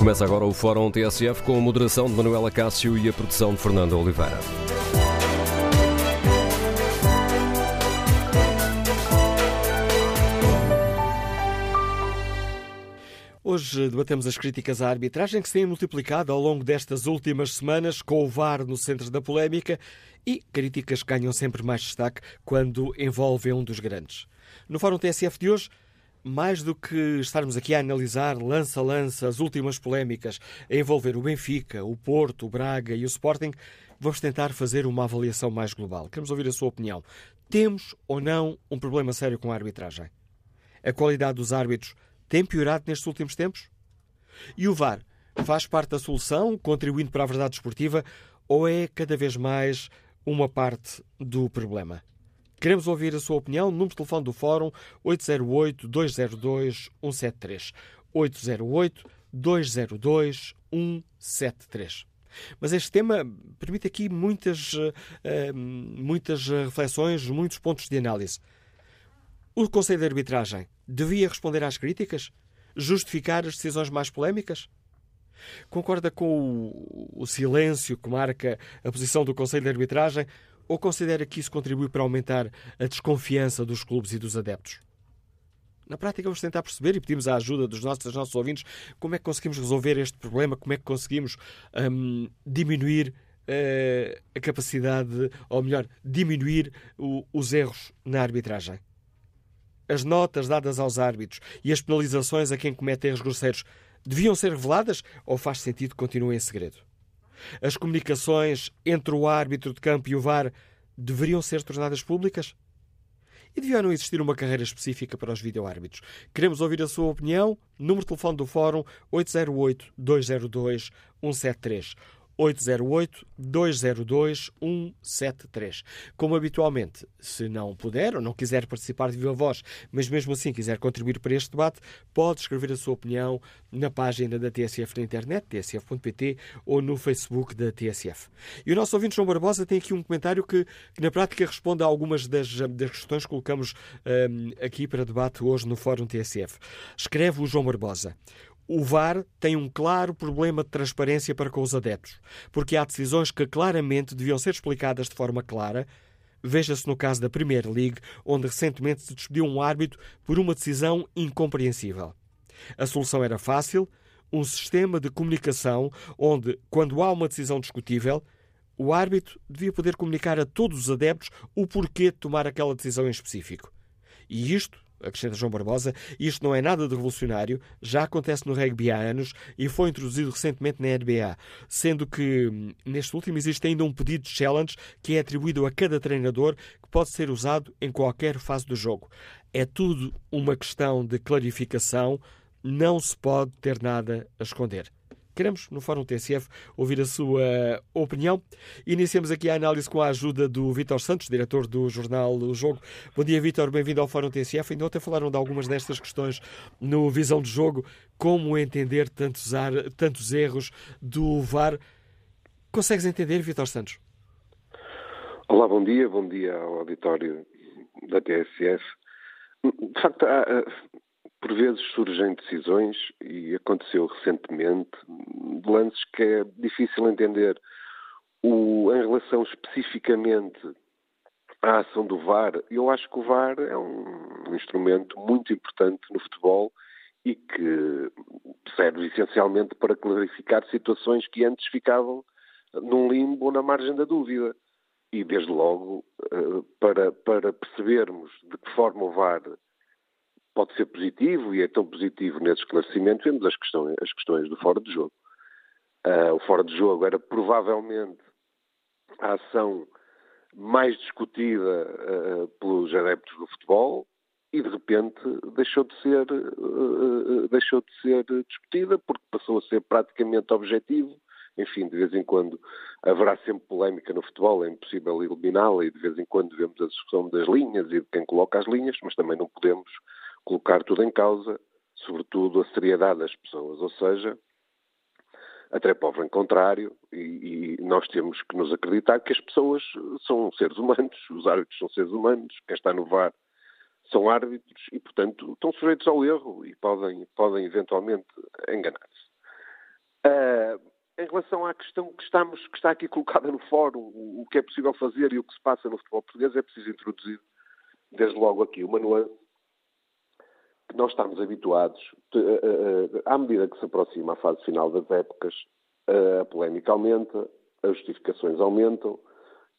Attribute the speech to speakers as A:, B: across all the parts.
A: Começa agora o Fórum TSF com a moderação de Manuela Cássio e a produção de Fernando Oliveira.
B: Hoje debatemos as críticas à arbitragem que se têm multiplicado ao longo destas últimas semanas, com o VAR no centro da polémica e críticas que ganham sempre mais destaque quando envolvem um dos grandes. No Fórum TSF de hoje, mais do que estarmos aqui a analisar lança a lança as últimas polémicas a envolver o Benfica, o Porto, o Braga e o Sporting, vamos tentar fazer uma avaliação mais global. Queremos ouvir a sua opinião. Temos ou não um problema sério com a arbitragem? A qualidade dos árbitros tem piorado nestes últimos tempos? E o VAR faz parte da solução, contribuindo para a verdade esportiva, ou é cada vez mais uma parte do problema? Queremos ouvir a sua opinião. Número de telefone do Fórum 808-202-173. 808-202-173. Mas este tema permite aqui muitas, muitas reflexões, muitos pontos de análise. O Conselho de Arbitragem devia responder às críticas? Justificar as decisões mais polémicas? Concorda com o, o silêncio que marca a posição do Conselho de Arbitragem ou considera que isso contribui para aumentar a desconfiança dos clubes e dos adeptos? Na prática, vamos tentar perceber e pedimos a ajuda dos nossos, dos nossos ouvintes como é que conseguimos resolver este problema, como é que conseguimos hum, diminuir uh, a capacidade, ou melhor, diminuir o, os erros na arbitragem as notas dadas aos árbitros e as penalizações a quem comete erros grosseiros deviam ser reveladas ou faz sentido que continuem em segredo? As comunicações entre o árbitro de campo e o VAR deveriam ser tornadas públicas? E devia não existir uma carreira específica para os videoárbitros? Queremos ouvir a sua opinião. Número de telefone do Fórum 808-202-173. 808-202-173. Como habitualmente, se não puder ou não quiser participar de viva voz, mas mesmo assim quiser contribuir para este debate, pode escrever a sua opinião na página da TSF na internet, tsf.pt, ou no Facebook da TSF. E o nosso ouvinte João Barbosa tem aqui um comentário que, que na prática responde a algumas das, das questões que colocamos um, aqui para debate hoje no Fórum TSF. Escreve o João Barbosa. O VAR tem um claro problema de transparência para com os adeptos, porque há decisões que claramente deviam ser explicadas de forma clara. Veja-se no caso da Premier League, onde recentemente se despediu um árbitro por uma decisão incompreensível. A solução era fácil: um sistema de comunicação onde, quando há uma decisão discutível, o árbitro devia poder comunicar a todos os adeptos o porquê de tomar aquela decisão em específico. E isto acrescenta João Barbosa, isto não é nada de revolucionário, já acontece no rugby há anos e foi introduzido recentemente na NBA, sendo que hum, neste último existe ainda um pedido de challenge que é atribuído a cada treinador que pode ser usado em qualquer fase do jogo. É tudo uma questão de clarificação, não se pode ter nada a esconder. Queremos, no Fórum TSF, ouvir a sua opinião. Iniciamos aqui a análise com a ajuda do Vítor Santos, diretor do jornal O Jogo. Bom dia, Vítor, bem-vindo ao Fórum TSF. Ainda ontem falaram de algumas destas questões no Visão de Jogo, como entender tantos, ar, tantos erros do VAR. Consegues entender, Vítor Santos?
C: Olá, bom dia, bom dia ao auditório da TSF. De facto, há, por vezes surgem decisões, e aconteceu recentemente, lances que é difícil entender. O, em relação especificamente à ação do VAR, eu acho que o VAR é um, um instrumento muito importante no futebol e que serve essencialmente para clarificar situações que antes ficavam num limbo ou na margem da dúvida. E, desde logo, eh, para, para percebermos de que forma o VAR pode ser positivo e é tão positivo nesse esclarecimento, vemos as questões, as questões do fora de jogo. Uh, o fora de jogo era provavelmente a ação mais discutida uh, pelos adeptos do futebol e de repente deixou de ser uh, deixou de ser discutida porque passou a ser praticamente objetivo. Enfim, de vez em quando haverá sempre polémica no futebol, é impossível eliminá-la e de vez em quando vemos a discussão das linhas e de quem coloca as linhas, mas também não podemos colocar tudo em causa, sobretudo a seriedade das pessoas, ou seja, até para o contrário, e, e, nós temos que nos acreditar que as pessoas são seres humanos, os árbitros são seres humanos, quem está no VAR são árbitros e, portanto, estão sujeitos ao erro e podem, podem eventualmente enganar-se. em relação à questão que, estamos, que está aqui colocada no fórum, o, o que é possível fazer e o que se passa no futebol português, é preciso introduzir, desde logo aqui, uma nuance que nós estamos habituados, à medida que se aproxima a fase final das épocas, a polémica aumenta, as justificações aumentam,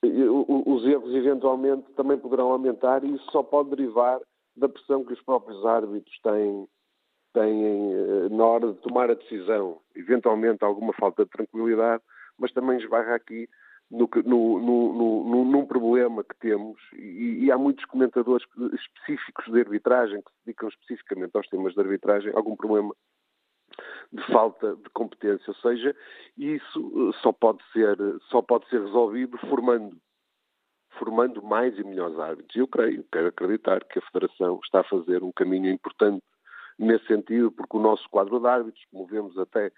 C: os erros eventualmente também poderão aumentar e isso só pode derivar da pressão que os próprios árbitros têm têm, eh, na hora de tomar a decisão, eventualmente alguma falta de tranquilidade, mas também esbarra aqui no, no, no, num problema que temos, e, e, há muitos comentadores específicos de arbitragem que se dedicam especificamente aos temas de arbitragem, algum problema de falta de competência, ou seja, isso eh, só pode ser, só pode ser resolvido formando formando mais e melhores árbitros. Eu creio, quero acreditar que a Federação está a fazer um caminho importante nesse sentido, porque o nosso quadro de árbitros, como vemos até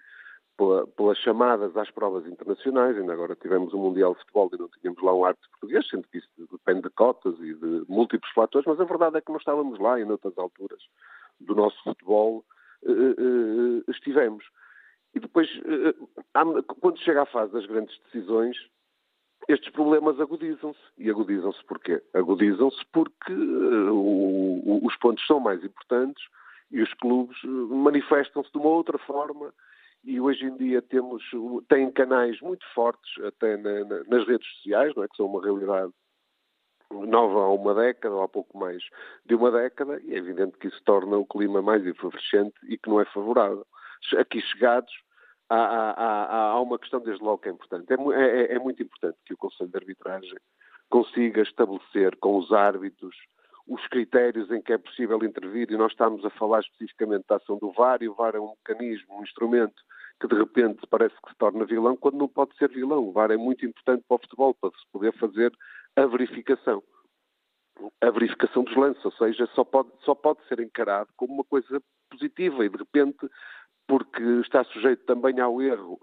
C: pela, pelas chamadas às provas internacionais, ainda agora tivemos o um Mundial de Futebol e não tínhamos lá um árbitro português, sendo que isso depende de cotas e de múltiplos fatores, mas a verdade é que não estávamos lá e noutras alturas do nosso futebol uh, uh, estivemos. E depois, quando chega à fase das grandes decisões, estes problemas agudizam-se. E agudizam-se porquê? Agudizam-se porque os pontos são mais importantes, e os clubes eh, manifestam-se de uma outra forma e hoje em dia temos têm canais muito fortes até na, na, nas redes sociais, não é que são uma realidade nova há uma década ou há pouco mais de uma década e é evidente que isso torna o clima mais efervescente e que não é favorável. Aqui chegados há, há, há uma questão desde logo que é importante. É, é, é muito importante que o Conselho de Arbitragem consiga estabelecer com os árbitros os critérios em que é possível intervir, e nós estamos a falar especificamente da ação do VAR, e o VAR é um mecanismo, um instrumento que de repente parece que se torna vilão, quando não pode ser vilão. O VAR é muito importante para o futebol, para se poder fazer a verificação. A verificação dos lances, ou seja, só pode, só pode ser encarado como uma coisa positiva e de repente, porque está sujeito também ao erro,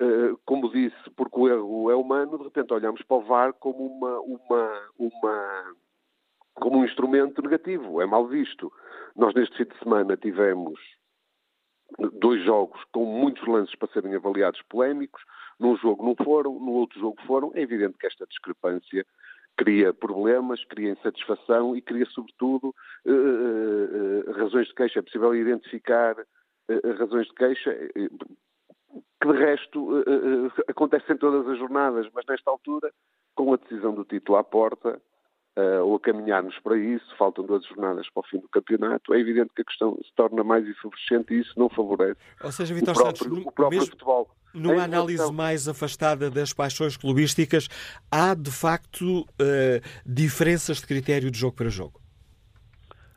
C: eh, como disse, porque o erro é humano, de repente olhamos para o VAR como uma, uma, uma como um instrumento negativo, é mal visto. Nós neste fim de semana tivemos dois jogos com muitos lances para serem avaliados polémicos, num jogo não foram, no outro jogo foram. É evidente que esta discrepância cria problemas, cria insatisfação e cria, sobretudo, uh, uh, razões de queixa. É possível identificar razões de queixa que, de resto, acontecem em todas as jornadas, mas nesta altura, com a decisão do título à porta, uh, ou a caminharmos para isso, faltam duas jornadas para o fim do campeonato, é evidente que a questão se torna mais insuficiente e isso não favorece
B: ou seja, Vitor
C: o próprio,
B: Santos,
C: o próprio
B: mesmo,
C: futebol.
B: Numa análise mais afastada das paixões clubísticas, há de facto uh, diferenças de critério de jogo para jogo?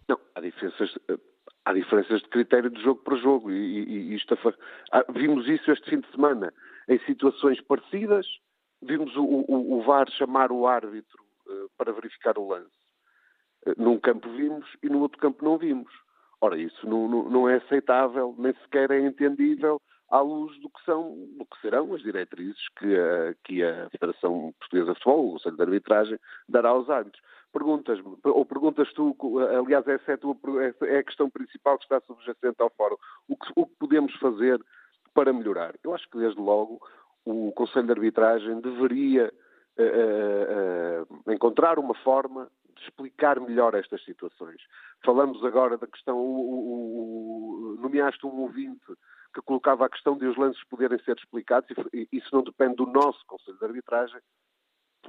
C: Não, há diferenças, eh, há diferenças de critério de jogo para jogo e, e, e isto, ah, vimos isso este fim de semana em situações parecidas, vimos o, o, o VAR chamar o árbitro para verificar o lance. Eh, num campo vimos e no outro campo não vimos. Ora, isso não, não, não é aceitável, nem sequer é entendível à luz do que são, do que serão as diretrizes que a, que a Federação Portuguesa de Futebol, o Conselho de Arbitragem, dará aos árbitros. Perguntas-me, ou perguntas tu, aliás, essa é a, tua, é a questão principal que está subjacente ao fórum, o que, o que podemos fazer para melhorar? Eu acho que, desde logo, o Conselho de Arbitragem deveria uh, uh, encontrar uma forma de explicar melhor estas situações. Falamos agora da questão, o, o, o, nomeaste um ouvinte que colocava a questão de os lances poderem ser explicados, e isso não depende do nosso Conselho de Arbitragem,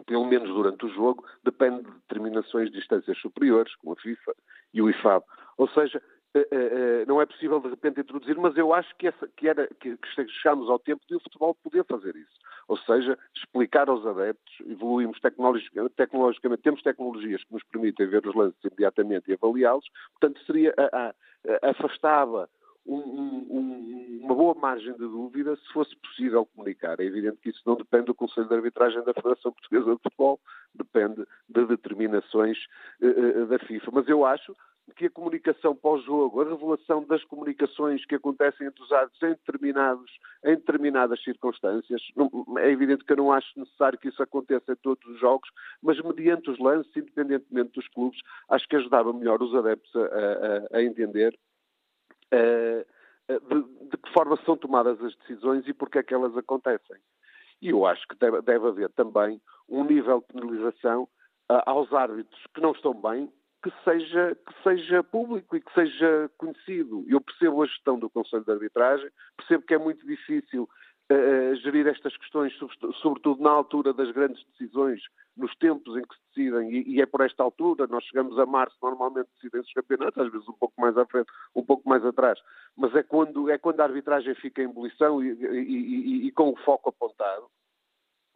C: pelo menos durante o jogo, depende de determinações de instâncias superiores, como a FIFA e o IFAB. Ou seja, eh, eh, eh, não é possível de repente introduzir, mas eu acho que, essa, que, era, que, chegámos ao tempo de o futebol poder fazer isso. Ou seja, explicar aos adeptos, evoluímos tecnologicamente, tecnologicamente temos tecnologias que nos permitem ver os lances imediatamente e avaliá-los, portanto seria, a, a, afastava um, um, uma boa margem de dúvida se fosse possível comunicar. É evidente que isso não depende do Conselho de Arbitragem da Federação Portuguesa de Futebol, depende de determinações uh, da FIFA. Mas eu acho que a comunicação pós-jogo, a revelação das comunicações que acontecem entre os árbitros em, determinados, em determinadas circunstâncias, é evidente que eu não acho necessário que isso aconteça em todos os jogos, mas mediante os lances, independentemente dos clubes, acho que ajudava melhor os adeptos a, a, a entender uh, de, de que forma são tomadas as decisões e porque é que elas acontecem. E eu acho que deve, deve haver também um nível de penalização uh, aos árbitros que não estão bem, que seja, que seja público e que seja conhecido. Eu percebo a gestão do Conselho de Arbitragem, percebo que é muito difícil uh, gerir estas questões, sobretudo na altura das grandes decisões, nos tempos em que se decidem, e, e é por esta altura, nós chegamos a março, normalmente decidem-se os campeonatos, às vezes um pouco mais à frente, um pouco mais atrás, mas é quando, é quando a arbitragem fica em ebulição e, e, e com o foco apontado.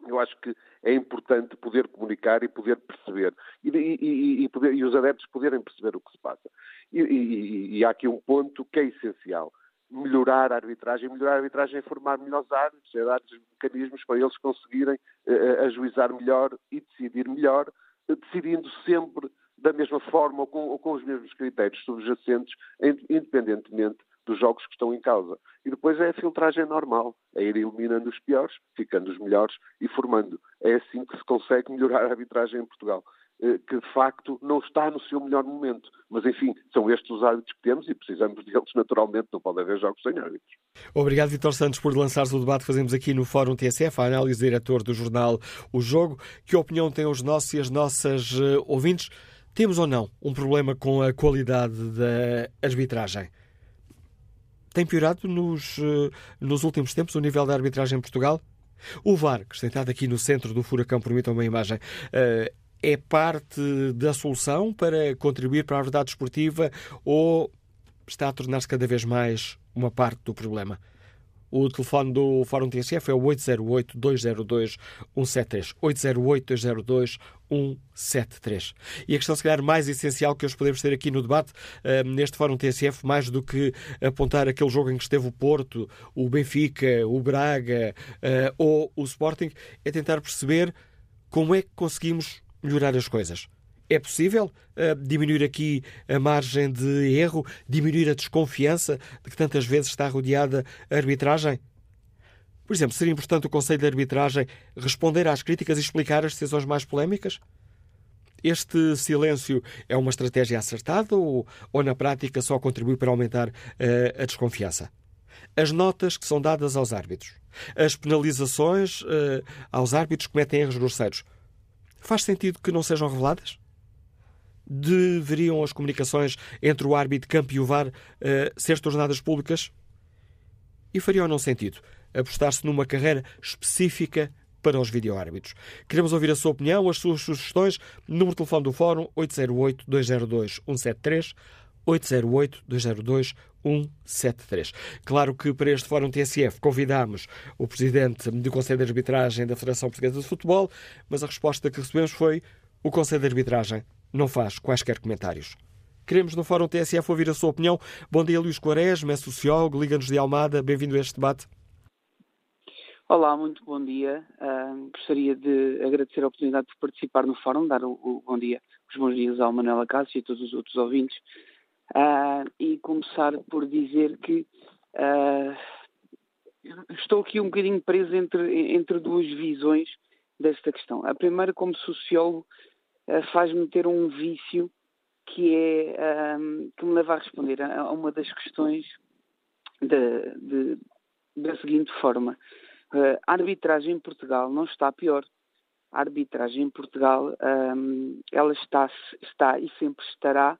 C: Eu acho que é importante poder comunicar e poder perceber, e, e, e, poder, e os adeptos poderem perceber o que se passa. E, há aqui um ponto que é essencial melhorar a arbitragem. Melhorar a arbitragem é formar melhores árbitros, é dar-lhes mecanismos para eles conseguirem uh, ajuizar melhor e decidir melhor, uh, decidindo sempre da mesma forma ou com, ou com os mesmos critérios subjacentes, independentemente dos jogos que estão em causa. E depois é a filtragem normal, é ir eliminando os piores, ficando os melhores e formando. É assim que se consegue melhorar a arbitragem em Portugal. Eh, que de facto não está no seu melhor momento. Mas enfim, são estes os árbitros que temos e precisamos deles naturalmente, não pode haver jogos sem árbitros.
B: Obrigado, Vitor Santos, por lançar-se o debate que fazemos aqui no Fórum TSF, a análise do diretor do jornal O Jogo. Que opinião têm os nossos e as nossas uh, ouvintes? Temos ou não um problema com a qualidade da arbitragem? Tem piorado nos, uh, nos últimos tempos o nível da arbitragem em Portugal? O VAR, que sentado aqui no centro do furacão, permitam uma imagem, uh, é parte da solução para contribuir para a verdade esportiva ou está a tornar-se cada vez mais uma parte do problema? O telefone do Fórum TSF é o 808-202-173. 808-202-173. E a questão, se calhar, mais essencial que hoje podemos ter aqui no debate, uh, neste Fórum TSF, mais do que apontar aquele jogo em que esteve o Porto, o Benfica, o Braga uh, ou o Sporting, é tentar perceber como é que conseguimos melhorar as coisas. É possível uh, diminuir aqui a margem de erro, diminuir a desconfiança de que tantas vezes está rodeada a arbitragem? Por exemplo, seria importante o Conselho de Arbitragem responder às críticas e explicar as decisões mais polémicas? Este silêncio é uma estratégia acertada ou, ou na prática só contribui para aumentar uh, a desconfiança? As notas que são dadas aos árbitros, as penalizações uh, aos árbitros que cometem erros grosseiros, Faz sentido que não sejam reveladas? Deveriam as comunicações entre o árbitro campo e o VAR uh, ser tornadas públicas? E faria ou não sentido apostar-se numa carreira específica para os videoárbitros? Queremos ouvir a sua opinião, as suas sugestões. Número de telefone do Fórum 808-202-173 808-202-173. Claro que para este Fórum TSF convidámos o Presidente do Conselho de Arbitragem da Federação Portuguesa de Futebol, mas a resposta que recebemos foi o Conselho de Arbitragem não faz quaisquer comentários. Queremos no Fórum TSF ouvir a sua opinião. Bom dia, Luís Quaresma, é sociólogo, Liga-nos de Almada. Bem-vindo a este debate.
D: Olá, muito bom dia. Uh, gostaria de agradecer a oportunidade de participar no fórum, dar o, o bom dia, os bons dias ao Manuela Cássio e a todos os outros ouvintes. Uh, e começar por dizer que uh, estou aqui um bocadinho preso entre, entre duas visões desta questão. A primeira, como sociólogo, faz-me ter um vício que é que me leva a responder a, a uma das questões de, de, da seguinte forma. a arbitragem em Portugal não está pior. A arbitragem em Portugal um, ela está, está e sempre estará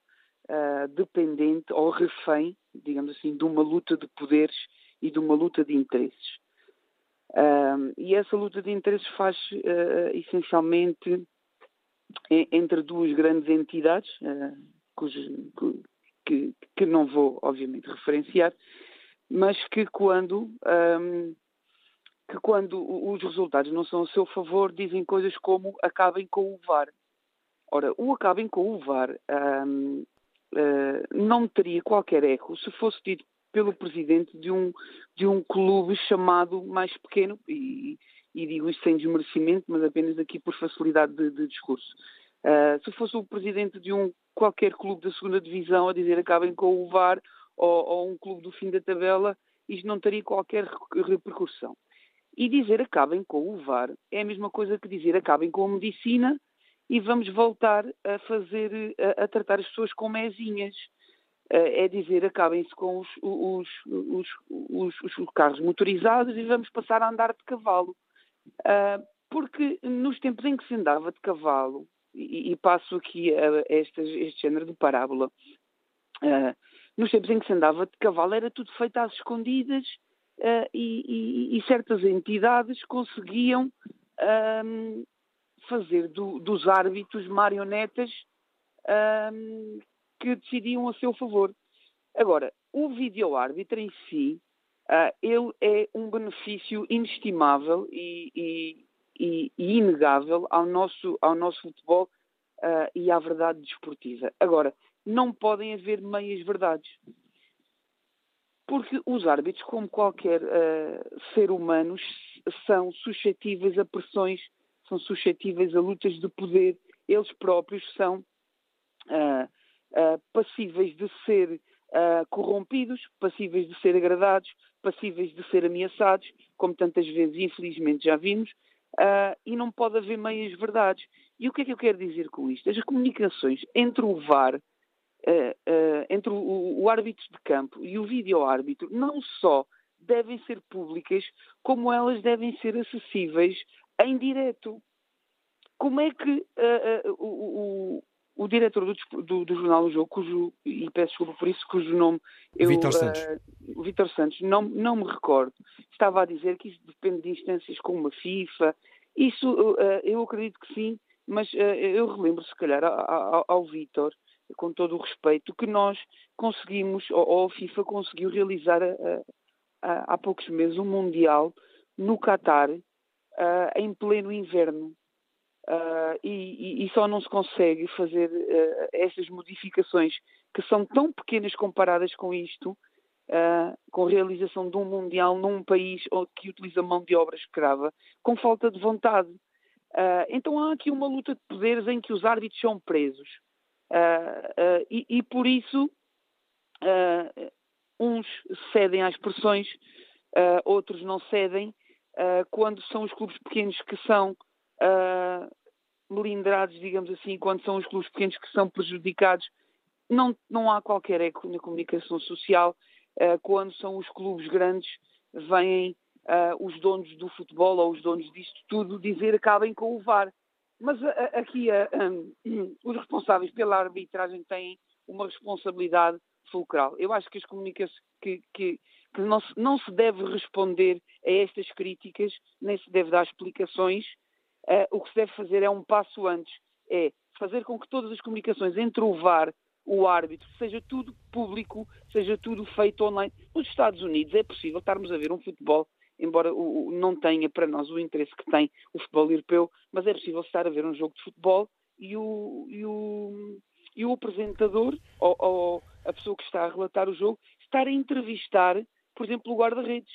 D: uh, dependente ou refém, digamos assim, de uma luta de poderes e de uma luta de interesses. Uh, e essa luta de interesses faz uh, essencialmente entre duas grandes entidades, cujo, que, que, não vou, obviamente, referenciar, mas que quando, um, que quando os resultados não são a seu favor, dizem coisas como acabem com o VAR. Ora, o acabem com o VAR um, uh, não teria qualquer eco se fosse dito pelo presidente de um, de um clube chamado mais pequeno, e, e digo isto sem desmerecimento, mas apenas aqui por facilidade de, de discurso. Uh, se fosse o presidente de um qualquer clube da segunda divisão a dizer acabem com o VAR ou, ou um clube do fim da tabela, isto não teria qualquer repercussão. E dizer acabem com o VAR é a mesma coisa que dizer acabem com a medicina e vamos voltar a fazer, a, a tratar as pessoas como mezinhas. é dizer acabem-se com os, os, os, os, carros motorizados e vamos passar a andar de cavalo. Uh, porque nos tempos em que se andava de cavalo, e, e passo aqui a, este género de parábola, uh, nos tempos em que se andava de cavalo era tudo feito às escondidas uh, e, e, e, certas entidades conseguiam fazer do, dos árbitros marionetas que decidiam a seu favor. Agora, o vídeo-árbitro em si, uh, ele é um benefício inestimável e, e, e, e inegável ao nosso, ao nosso futebol uh, e à verdade desportiva. Agora, não podem haver meias verdades. Porque os árbitros, como qualquer uh, ser humano, são suscetíveis a pressões, são suscetíveis a lutas de poder. Eles próprios são uh, uh, passíveis de ser uh, corrompidos, passíveis de ser agradados, passíveis de ser ameaçados, como tantas vezes, infelizmente, já vimos, uh, e não pode haver meias verdades. E o que é que eu quero dizer com isto? As comunicações entre o VAR, entre o, o árbitro de campo e o vídeo-árbitro, não só devem ser públicas, como elas devem ser acessíveis em direto. Como é que uh, uh, o, o diretor do, do, do, jornal O Jogo, cujo, e peço desculpa por isso, cujo nome
B: eu, Vitor Santos.
D: Uh, Vitor Santos, não, não me recordo, estava a dizer que isso depende de instâncias como a FIFA. Isso uh, eu acredito que sim, mas uh, eu relembro, se calhar, ao, ao Vitor, com todo o respeito, que nós conseguimos, ou, ou a FIFA conseguiu realizar há poucos meses um Mundial no Catar, em pleno inverno. Uh, e, e, só não se consegue fazer uh, estas modificações que são tão pequenas comparadas com isto, uh, com a realização de um Mundial num país que utiliza mão de obra escrava, com falta de vontade. então há aqui uma luta de poderes em que os árbitros são presos. E, e, por isso, uns cedem às pressões, outros não cedem, quando são os clubes pequenos que são uh, melindrados, digamos assim, quando são os clubes pequenos que são prejudicados. Não, não há qualquer eco na comunicação social. Uh, quando são os clubes grandes, vêm uh, os donos do futebol ou os donos disto tudo dizer acabem com o VAR. Mas aqui os responsáveis pela arbitragem têm uma responsabilidade fulcral. Eu acho que as comunicações que, que, que não, se, não se deve responder a estas críticas, nem se deve dar explicações, uh, o que se deve fazer é um passo antes, é fazer com que todas as comunicações entre o VAR, o árbitro, seja tudo público, seja tudo feito online. Nos Estados Unidos é possível estarmos a ver um futebol, embora o, o, não tenha para nós o interesse que tem o futebol europeu, mas é possível estar a ver um jogo de futebol e o, e o, e o apresentador, ou, ou a pessoa que está a relatar o jogo, estar a entrevistar, por exemplo, o guarda-redes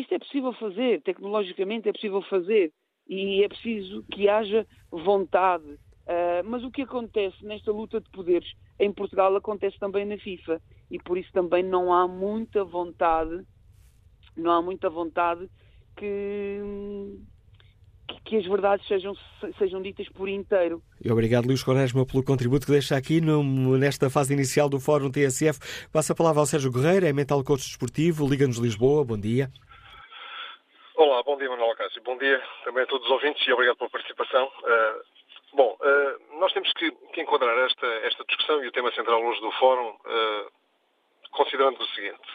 D: isto é possível fazer, tecnologicamente é possível fazer e é preciso que haja vontade. Uh, mas o que acontece nesta luta de poderes em Portugal acontece também na FIFA e por isso também não há muita vontade, não há muita vontade que, que as verdades sejam, sejam ditas por inteiro.
B: E obrigado, Luís Quaresma, pelo contributo que deixa aqui no, nesta fase inicial do Fórum TSF. Passa a palavra ao Sérgio Guerreiro, é mental coach desportivo, Liga-nos Lisboa. Bom dia.
E: Olá, bom dia Manuel Cássio. Bom dia também a todos os ouvintes e obrigado pela participação. Uh, bom, uh, nós temos que, que, enquadrar esta, esta discussão e o tema central hoje do Fórum uh, considerando o seguinte.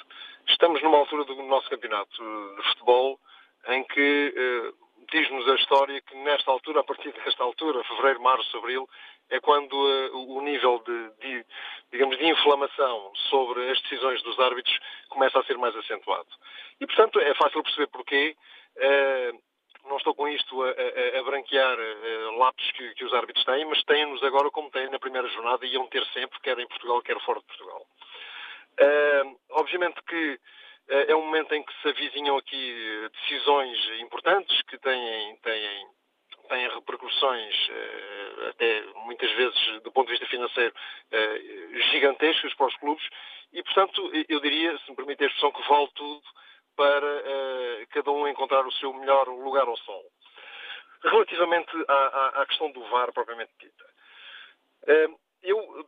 E: Estamos numa altura do nosso campeonato de futebol em que diz-nos a história que nesta altura, a partir desta altura, fevereiro, março, abril, é quando uh, o nível de, de, digamos, de inflamação sobre as decisões dos árbitros começa a ser mais acentuado. E, portanto, é fácil perceber porquê. Uh, não estou com isto a, a, a branquear uh, lápis que, que, os árbitros têm, mas têm-nos agora como têm na primeira jornada e iam ter sempre, quer em Portugal, quer fora de Portugal. Obviamente que é um momento em que se avizinham aqui decisões importantes que têm, têm têm repercussões, eh, até muitas vezes do ponto de vista financeiro, eh, gigantescas para os clubes e, portanto, eu diria, se me permite a expressão, que vale tudo para eh, cada um encontrar o seu melhor lugar ao sol. Relativamente à, à, à questão do VAR propriamente dita, eu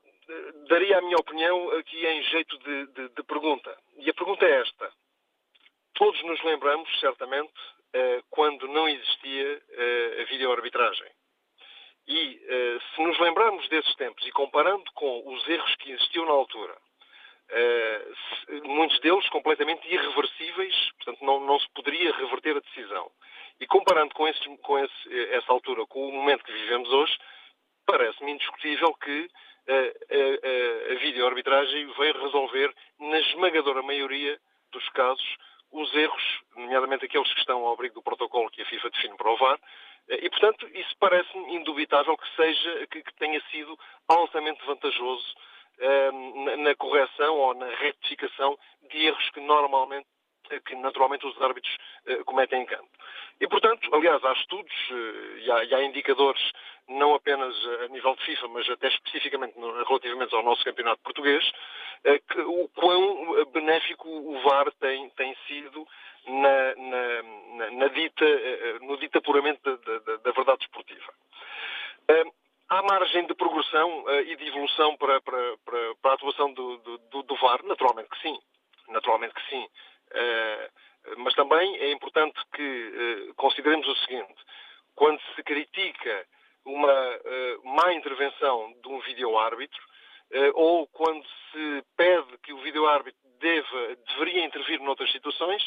E: daria a minha opinião aqui em jeito de, de, de, pergunta. E a pergunta é esta. Todos nos lembramos, certamente, quando não existia a videoarbitragem. E se nos lembrarmos desses tempos e comparando com os erros que existiam na altura, muitos deles completamente irreversíveis, portanto não, não se poderia reverter a decisão. E comparando com, com esse, essa altura com o momento que vivemos hoje, parece-me indiscutível que a, a, a videoarbitragem veio resolver, na esmagadora maioria dos casos, os erros, nomeadamente aqueles que estão ao abrigo do protocolo que a FIFA define para o VAR, e, portanto, isso parece-me indubitável que seja, que, que, tenha sido altamente vantajoso eh, na, na, correção ou na retificação de erros que normalmente que naturalmente os árbitros uh, cometem em campo. E, portanto, aliás, há estudos uh, e, há, e, há, indicadores, não apenas a nível de FIFA, mas até especificamente relativamente ao nosso campeonato português, que, o quão benéfico o VAR tem, tem sido na, na, na, dita, no dito apuramento da, da, da verdade esportiva. Há margem de progressão e de evolução para, para, para, para a atuação do, do, do VAR? Naturalmente que sim. Naturalmente que sim. Eh, mas também é importante que eh, consideremos o seguinte: quando se critica uma eh, má intervenção de um vídeo-árbitro, ou quando se pede que o vídeo-árbitro deveria intervir noutras situações,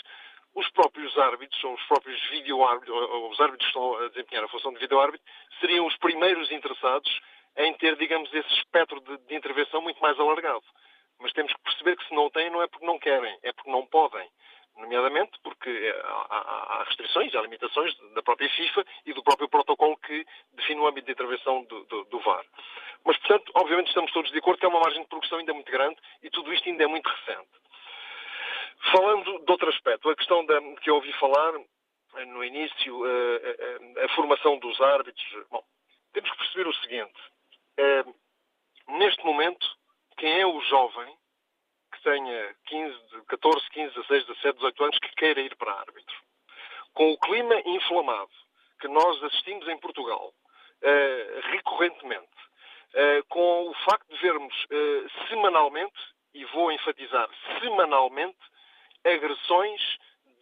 E: os próprios árbitros, ou os próprios vídeo-árbitros, ou os árbitros que estão a desempenhar a função de vídeo-árbitro, seriam os primeiros interessados em ter, digamos, esse espectro de, de intervenção muito mais alargado. Mas temos que perceber que se não têm, não é porque não querem, é porque não podem. Nomeadamente porque eh, há, restrições, há limitações da própria FIFA e do próprio protocolo que define o âmbito de intervenção do, do, do VAR. Mas, portanto, obviamente estamos todos de acordo que é uma margem de progressão ainda muito grande e tudo isto ainda é muito recente. Falando de outro aspecto, a questão da, que eu ouvi falar eh, no início, a, eh, a, a formação dos árbitros. Bom, temos que perceber o seguinte. neste momento, quem é o jovem que tenha 15, 14, 15, 16, 17, 18 anos que queira ir para árbitro. Com o clima inflamado que nós assistimos em Portugal, uh, recorrentemente, uh, com o facto de vermos uh, semanalmente, e vou enfatizar, semanalmente, agressões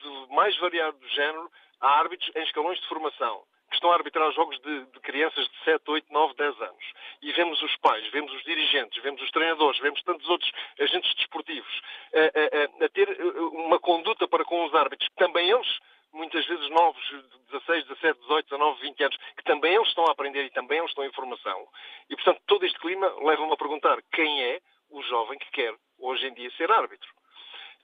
E: de mais variado género a árbitros em escalões de formação que estão a arbitrar jogos de, de, crianças de 7, 8, 9, 10 anos. E vemos os pais, vemos os dirigentes, vemos os treinadores, vemos tantos outros agentes desportivos a, a, a ter uma conduta para com os árbitros, que também eles, muitas vezes novos, 16, 17, 18, 19, 20 anos, que também eles estão a aprender e também eles estão em formação. E, portanto, todo este clima leva-me a perguntar quem é o jovem que quer hoje em dia ser árbitro.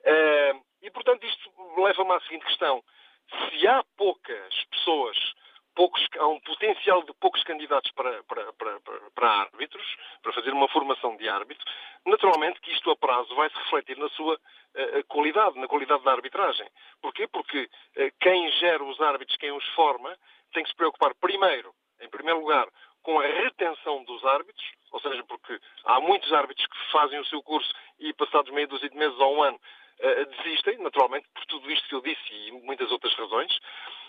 E: Uh, e, portanto, isto leva-me à seguinte questão. Se há poucas pessoas poucos, há um potencial de poucos candidatos para, para, para, para, árbitros, para fazer uma formação de árbitro, naturalmente que isto a prazo vai se refletir na sua uh, qualidade, na qualidade da arbitragem. Porquê? Porque uh, quem gera os árbitros, quem os forma, tem que se preocupar primeiro, em primeiro lugar, com a retenção dos árbitros, ou seja, porque há muitos árbitros que fazem o seu curso e passados meio dúzia de meses ou um ano uh, desistem, naturalmente, por tudo isto que eu disse e muitas outras razões.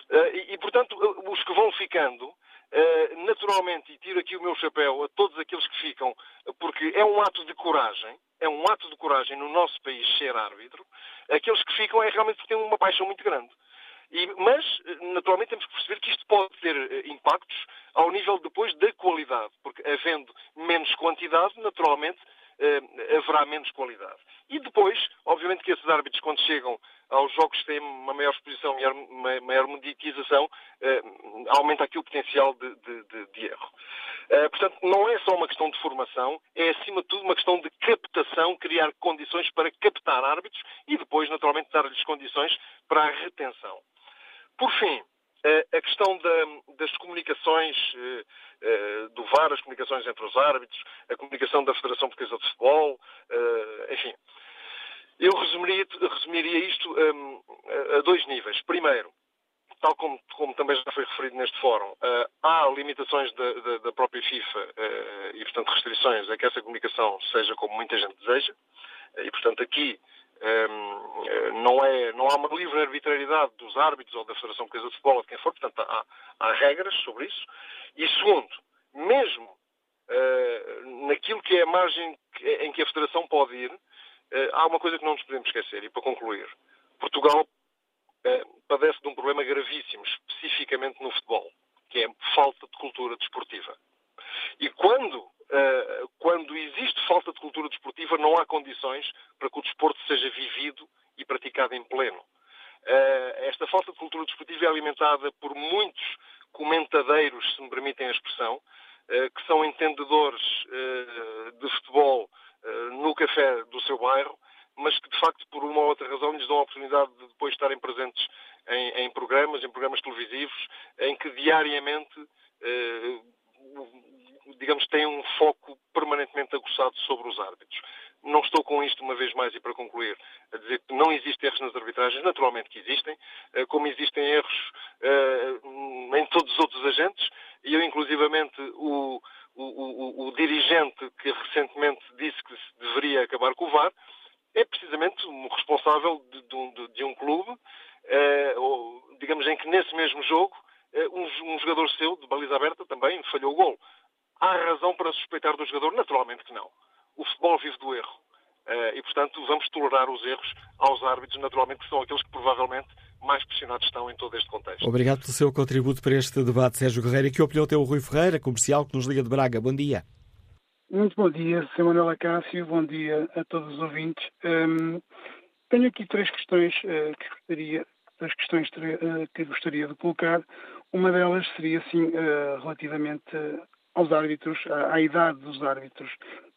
E: Uh, e, portanto, os que vão ficando, uh, naturalmente, e tiro aqui o meu chapéu a todos aqueles que ficam, porque é um ato de coragem, é um ato de coragem no nosso país ser árbitro, aqueles que ficam é realmente porque têm uma paixão muito grande. E, mas, naturalmente, temos que perceber que isto pode ter impactos ao nível depois da qualidade, porque havendo menos quantidade, naturalmente, uh, haverá menos qualidade. E depois, obviamente que esses árbitros, quando chegam aos jogos que têm uma maior exposição, maior, maior monetização, Há razão para suspeitar do jogador? Naturalmente que não. O futebol vive do erro. Eh, e, portanto, vamos tolerar os erros aos árbitros, naturalmente, que são aqueles que provavelmente mais pressionados estão em todo este contexto.
B: Obrigado pelo seu contributo para este debate, Sérgio Guerreiro. E que opinião tem o Rui Ferreira, comercial, que nos liga de Braga? Bom dia.
F: Muito bom dia, Sr. Manuel Acácio. Bom dia a todos os ouvintes. Um, tenho aqui três questões uh, que gostaria, três questões uh, que gostaria de colocar. Uma delas seria, assim, uh, relativamente aos árbitros, à, à, idade dos árbitros,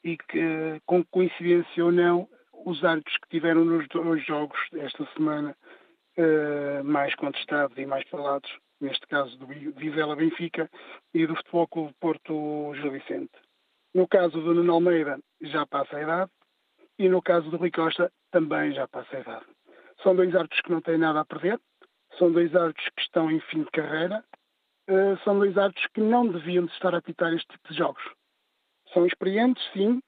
F: e que, com coincidência ou não, os árbitros que tiveram nos dois jogos esta semana uh, mais contestados e mais falados, neste caso do Vizela Benfica e do Futebol Clube Porto Gil Vicente. No caso do Nuno Almeida, já passa a idade, e no caso do Rui Costa, também já passa a idade. São dois árbitros que não têm nada a perder, são dois árbitros que estão em fim de carreira, são dois árbitros que não deviam de estar a apitar este tipo de jogos. São experientes, sim,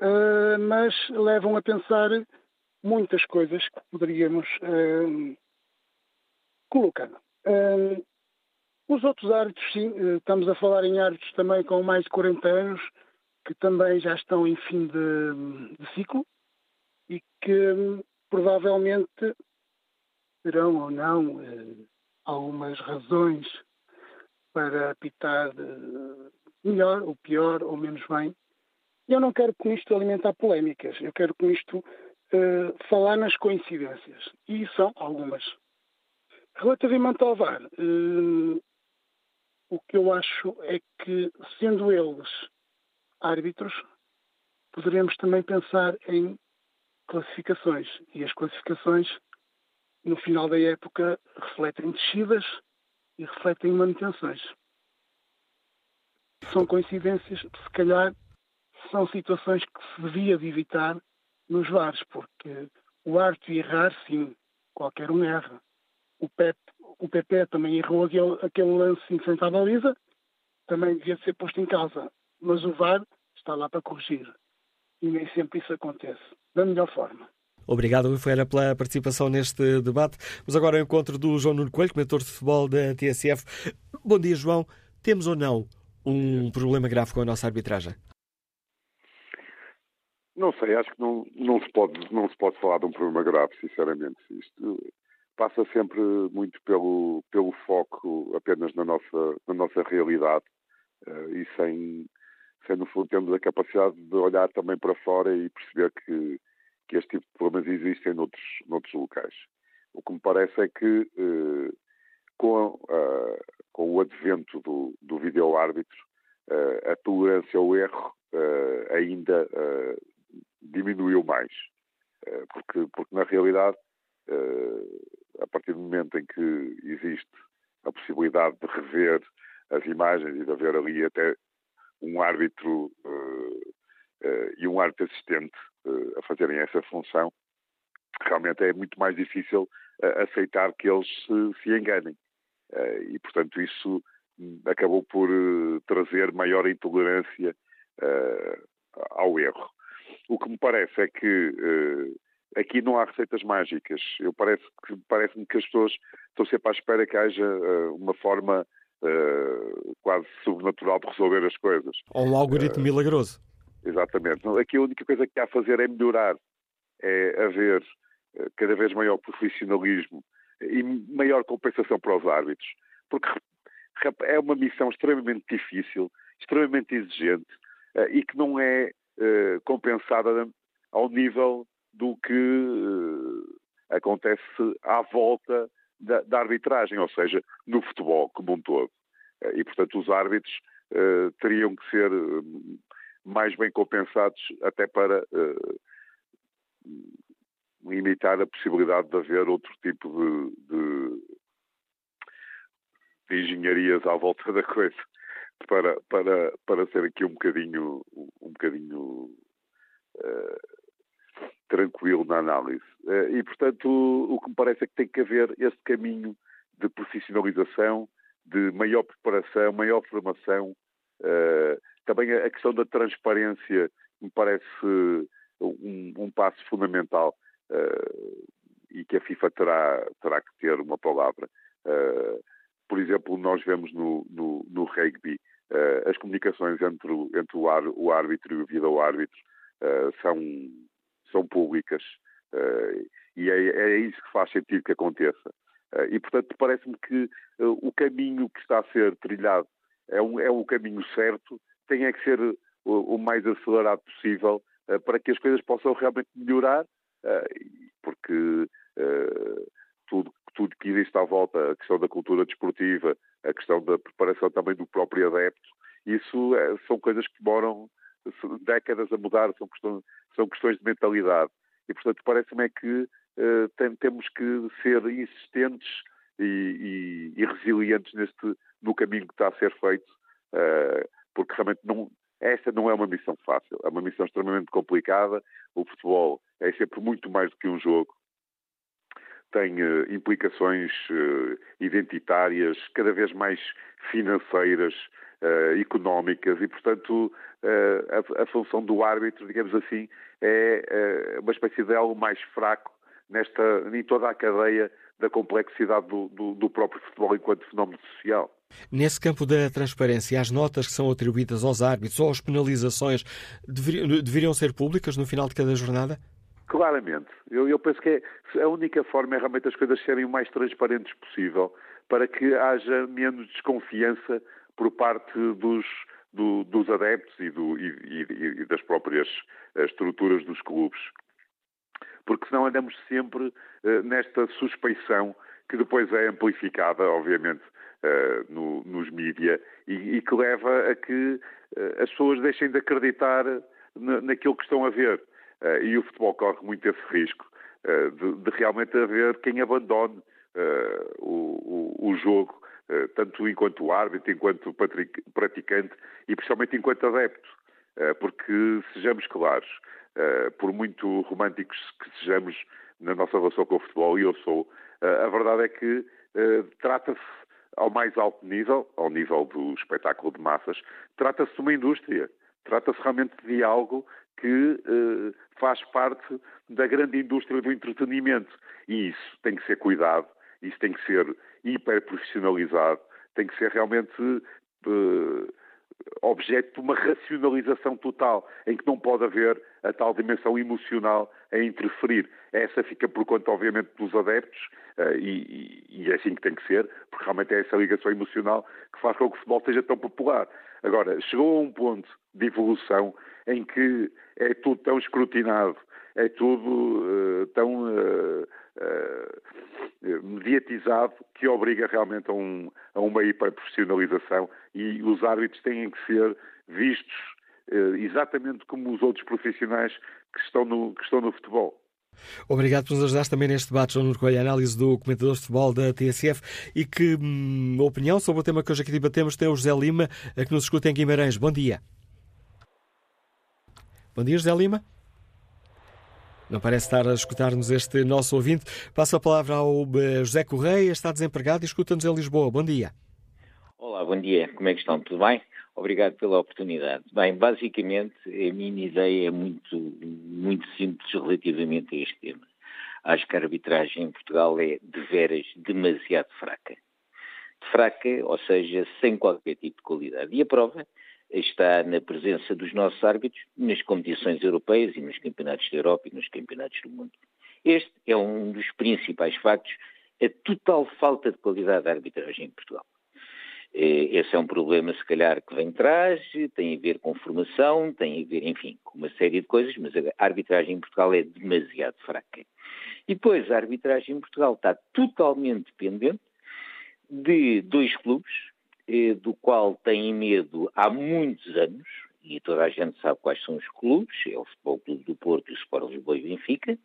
F: uh, mas levam a pensar muitas coisas que poderíamos colocando. Uh, os outros árbitros, sim, estamos a falar em árbitros também com mais de 40 anos, que também já estão em fim de, de ciclo e que provavelmente terão ou não algumas razões para apitar melhor ou pior ou menos bem. Eu não quero com isto alimentar polémicas, eu quero com isto falar nas coincidências. E são algumas. Relativamente ao VAR, uh, o que eu acho é que, sendo eles árbitros, poderemos também pensar em classificações. E as classificações, no final da época, refletem descidas e refletem manutenções. São coincidências, se calhar, são situações que se devia de evitar nos VARs, porque o arte errar, sim, qualquer um erra o Pep, o PP também errou aquele, aquele lance em frente à baliza, também devia ser posto em causa. Mas o VAR está lá para corrigir. E nem sempre isso acontece. Da melhor forma.
B: Obrigado, Rui Ferreira, pela participação neste debate. Mas agora ao encontro do João Nuno Coelho, comentor de futebol da TSF. Bom dia, João. Temos ou não um problema grave com a nossa arbitragem?
G: Não sei, acho que não, não, se pode, não se pode falar de um problema grave, sinceramente. Isto, passa sempre muito pelo, pelo foco apenas na nossa, na nossa realidade uh, e sem, sem, no fundo, termos a capacidade de olhar também para fora e perceber que, que este tipo de problemas existem noutros, noutros locais. O que me parece é que uh, com, uh, com o advento do, do vídeo-árbitro, a tolerância ao erro ainda diminuiu mais. porque, porque, na realidade, a partir do momento em que existe a possibilidade de rever as imagens e de haver ali até um árbitro e um árbitro assistente a fazerem essa função, realmente é muito mais difícil aceitar que eles se, se enganem. e, portanto, isso acabou por trazer maior intolerância ao erro. O que me parece é que aqui não há receitas mágicas. Eu parece que parece-me que as pessoas estão sempre à espera que haja uh, uma forma uh, quase sobrenatural de resolver as coisas.
B: Ou um algoritmo uh, milagroso.
G: Exatamente. Aqui a única coisa que há a fazer é melhorar, é haver cada vez maior profissionalismo e maior compensação para os árbitros. Porque é uma missão extremamente difícil, extremamente exigente e que não é compensada ao nível do que acontece à volta da, da, arbitragem, ou seja, no futebol como um todo. Eh, e, portanto, os árbitros teriam que ser mais bem compensados até para uh, limitar a possibilidade de haver outro tipo de, de, de engenharias à volta da coisa para, para, para ser aqui um bocadinho um bocadinho tranquilo na análise. Eh, e, portanto, o, que me parece é que tem que haver esse caminho de profissionalização, de maior preparação, maior formação. Eh, também a questão da transparência me parece um, um passo fundamental eh, e que a FIFA terá, terá que ter uma palavra. por exemplo, nós vemos no, no, no rugby as comunicações entre, o, entre o, ar, o árbitro e o vida ao árbitro são são públicas uh, e é, é, isso que faz sentido que aconteça. Uh, e, portanto, parece-me que uh, o caminho que está a ser trilhado é um, é um caminho certo, tem é que ser o, o mais acelerado possível para que as coisas possam realmente melhorar, porque tudo, tudo que existe à volta, a questão da cultura desportiva, a questão da preparação também do próprio adepto, isso são coisas que demoram décadas a mudar, são questões, são questões de mentalidade. E, portanto, parece-me é que uh, tem, temos que ser insistentes e, e, e, resilientes neste, no caminho que está a ser feito, uh, porque realmente não, esta não é uma missão fácil, é uma missão extremamente complicada. O futebol é sempre muito mais do que um jogo. Tem uh, implicações identitárias, cada vez mais financeiras, uh, económicas e, portanto, uh, a, a, função do árbitro, digamos assim, é uh, uma espécie de algo mais fraco nesta, em toda a cadeia da complexidade do, do, do, próprio futebol enquanto fenómeno social.
B: Nesse campo da transparência, as notas que são atribuídas aos árbitros ou as penalizações deveriam, ser públicas no final de cada jornada?
G: Claramente. Eu, eu, penso que é, a única forma é realmente as coisas serem o mais transparentes possível para que haja menos desconfiança por parte dos, do, dos adeptos e, do, e, e, das próprias eh, estruturas dos clubes. Porque senão andamos sempre uh, nesta suspeição que depois é amplificada, obviamente, uh, no, nos mídia e, e, que leva a que uh, as pessoas deixem de acreditar na, naquilo que estão a ver. e o futebol corre muito esse risco de, de, realmente haver quem abandone o, o, o jogo eh, tanto enquanto árbitro, enquanto praticante e principalmente enquanto adepto. Eh, porque, sejamos claros, eh, por muito românticos que sejamos na nossa relação com o futebol, e eu sou, a verdade é que trata-se ao mais alto nível, ao nível do espetáculo de massas, trata-se de uma indústria. Trata-se realmente de algo que faz parte da grande indústria do entretenimento. E isso tem que ser cuidado, isso tem que ser hiperprofissionalizado, tem que ser realmente uh, objeto de uma racionalização total, em que não pode haver a tal dimensão emocional a interferir. Essa fica por conta, obviamente, dos adeptos, uh, e, e, é assim que tem que ser, porque realmente é essa ligação emocional que faz com que o futebol seja tão popular. Agora, chegou a um ponto de evolução em que é tudo tão escrutinado, é tudo uh, tão uh, mediatizado que obriga realmente a, um, a uma hiperprofissionalização e os árbitros têm que ser vistos exatamente como os outros profissionais que estão no, que estão no futebol.
B: Obrigado por nos ajudar também neste debate, João Norcoelho, análise do comentador de futebol da TSF e que hum, opinião sobre o tema que hoje aqui debatemos tem o José Lima, que nos escuta em Guimarães. Bom dia. Bom dia, José Lima. Não parece estar a escutar-nos este nosso ouvinte. Passo a palavra ao eh, José Correia, está desempregado e escuta-nos em Lisboa. Bom dia.
H: Olá, bom dia. Como é que estão? Tudo bem? Obrigado pela oportunidade. Bem, basicamente, a minha ideia é muito, muito simples relativamente a este tema. Acho que a arbitragem em Portugal é de veras demasiado fraca. fraca, ou seja, sem qualquer tipo de qualidade. E a prova está na presença dos nossos árbitros nas competições europeias e nos campeonatos da Europa e nos campeonatos do mundo. Este é um dos principais factos, a total falta de qualidade da arbitragem em Portugal. Eh, esse é um problema, se calhar, que vem de trás, tem a ver com formação, tem a ver, enfim, com uma série de coisas, mas a arbitragem em Portugal é demasiado fraca. E depois, a arbitragem em Portugal está totalmente dependente de dois clubes, do qual têm medo há muitos anos, e toda a gente sabe quais são os clubes, é o Futebol Clube do Porto e o Sport Lisboa e Benfica,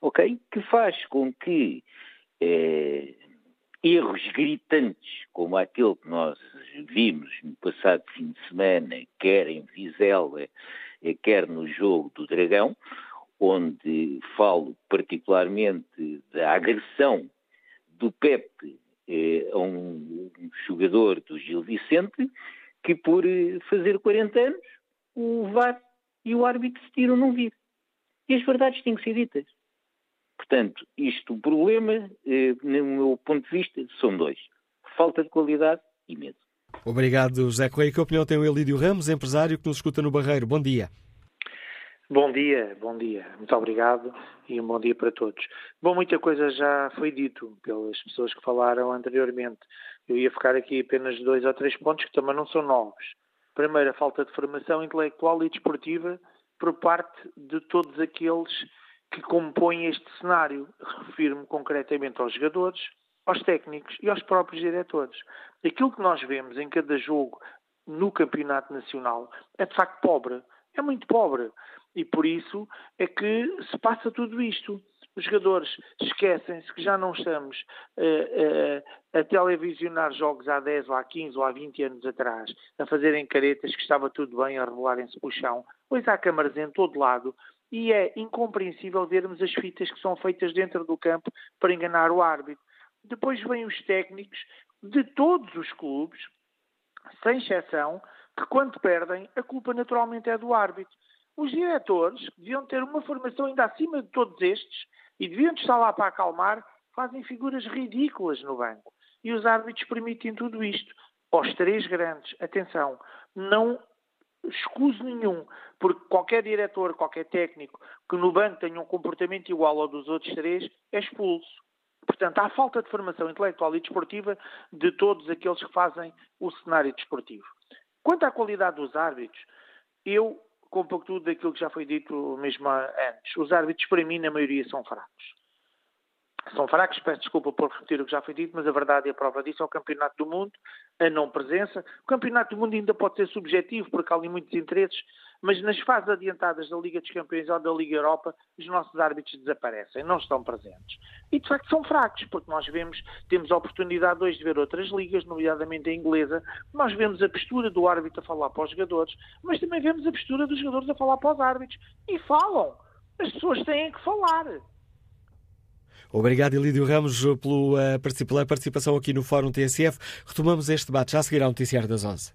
H: ok? Que faz com que eh, erros gritantes, como aquele que nós vimos no passado fim de semana, quer em Vizela, eh, quer no jogo do Dragão, onde falo particularmente da agressão do Pepe a um, jogador do Gil Vicente, que por eh, fazer 40 anos, o VAR e o árbitro se tiram não vir. E as verdades têm que ser ditas. Portanto, isto, o problema, eh, no meu ponto de vista, são dois. Falta de qualidade e medo.
B: Obrigado, José Correia. Que opinião tem o Elídio Ramos, empresário que nos escuta no Barreiro? Bom dia.
I: Bom dia, bom dia. Muito obrigado e um bom dia para todos. Bom, muita coisa já foi dito pelas pessoas que falaram anteriormente. Eu ia ficar aqui apenas dois ou três pontos que também não são novos. Primeiro, a falta de formação intelectual e desportiva por parte de todos aqueles que compõem este cenário. Refiro-me concretamente aos jogadores, aos técnicos e aos próprios diretores. Aquilo que nós vemos em cada jogo no campeonato nacional é de facto pobre. É muito pobre. E por isso é que se passa tudo isto. Os jogadores esquecem-se que já não estamos uh, uh, a televisionar jogos há 10 ou há 15 ou há 20 anos atrás, a fazerem caretas que estava tudo bem, a revelarem-se o chão. Pois há câmaras em todo lado e é incompreensível vermos as fitas que são feitas dentro do campo para enganar o árbitro. Depois vêm os técnicos de todos os clubes, sem exceção, que quando perdem, a culpa naturalmente é do árbitro. Os diretores deviam ter uma formação ainda acima de todos estes e deviam estar lá para acalmar, fazem figuras ridículas no banco. E os árbitros permitem tudo isto. Aos três grandes, atenção, não escuso nenhum, porque qualquer diretor, qualquer técnico que no banco tenha um comportamento igual ao dos outros três é expulso. Portanto, há falta de formação intelectual e desportiva de todos aqueles que fazem o cenário desportivo. Quanto à qualidade dos árbitros, eu, com pouco tudo daquilo que já foi dito mesmo antes, os árbitros, para mim, na maioria, são fracos são fracos, peço desculpa por repetir o que já foi dito, mas a verdade e a prova disso é o Campeonato do Mundo, a não presença. O Campeonato do Mundo ainda pode ser subjetivo, porque há ali muitos interesses, mas nas fases adiantadas da Liga dos Campeões ou da Liga Europa, os nossos árbitros desaparecem, não estão presentes. E de facto são fracos, porque nós vemos, temos a oportunidade hoje de ver outras ligas, nomeadamente a inglesa, nós vemos a postura do árbitro a falar para os jogadores, mas também vemos a postura dos jogadores a falar para os árbitros. E falam! As pessoas têm que falar.
B: Obrigado, Elídio Ramos, pela participação aqui no Fórum TSF. Retomamos este debate já a seguir ao Noticiário das 11.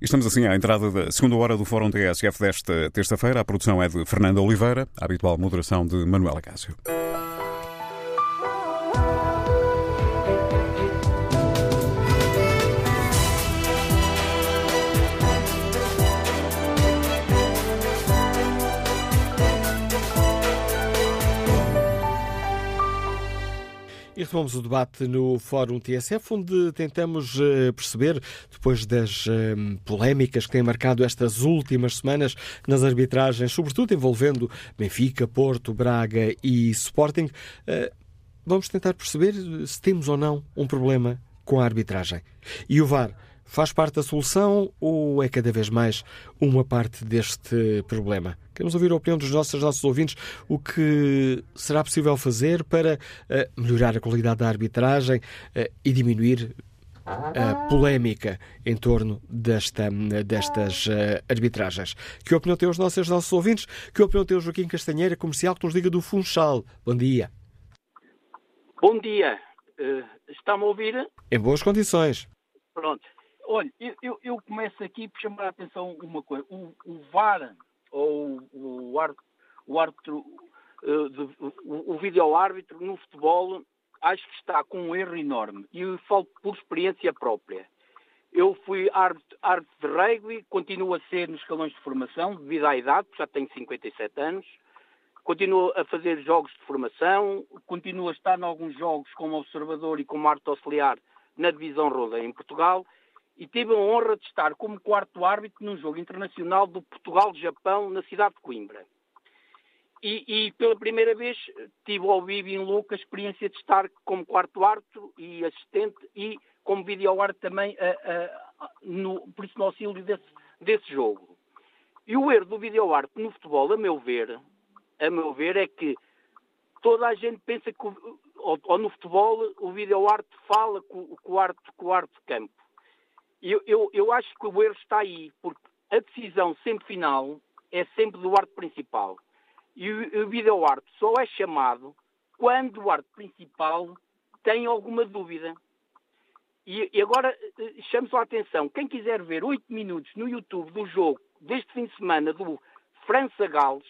J: Estamos assim à entrada da segunda hora do Fórum TSF desta terça-feira. A produção é de Fernando Oliveira, a habitual moderação de Manuela Cássio.
B: E retomamos o debate no Fórum TSF, onde tentamos eh, perceber, depois das eh, polémicas que têm marcado estas últimas semanas nas arbitragens, sobretudo envolvendo Benfica, Porto, Braga e Sporting, eh, vamos tentar perceber se temos ou não um problema com a arbitragem. E o VAR faz parte da solução ou é cada vez mais uma parte deste problema? Queremos ouvir a opinião dos nossos, dos nossos ouvintes, o que será possível fazer para uh, melhorar a qualidade da arbitragem uh, e diminuir a polémica em torno desta, destas uh, arbitragens. Que opinião tem os nossos, nossos ouvintes? Que opinião tem o Joaquim Castanheira, comercial, que nos liga do Funchal? Bom dia.
K: Bom dia. Uh, Está-me a ouvir?
B: Em boas condições.
K: Pronto. Olha, eu, eu, começo aqui por chamar a atenção uma coisa. O, o VAR, ou o, árbitro, o, árbitro, uh, de, o, o vídeo-árbitro no futebol acho que está com um erro enorme e eu falo por experiência própria. Eu fui árbitro, árbitro de rugby, continuo a ser nos escalões de formação, devido à idade, já tenho 57 anos. Continuo a fazer jogos de formação, continuo a estar em alguns jogos como observador e como árbitro auxiliar na divisão Roda em Portugal e tive a honra de estar como quarto árbitro num jogo internacional do Portugal-Japão na cidade de Coimbra. E, e, pela primeira vez tive ao vivo em louco a experiência de estar como quarto árbitro e assistente e como vídeo árbitro também a, a, no, por isso no auxílio desse, desse jogo. E o erro do vídeo árbitro no futebol, a meu ver, a meu ver, é que toda a gente pensa que, ou, ou no futebol, o vídeo árbitro fala com, o árbitro, com campo. Eu, eu, eu acho que o erro está aí, porque a decisão sempre final é sempre do árbitro principal. E o, o vídeo árbitro só é chamado quando o árbitro principal tem alguma dúvida. E, e agora eh, chamo só a atenção, quem quiser ver 8 minutos no YouTube do jogo deste fim de semana do França-Gales,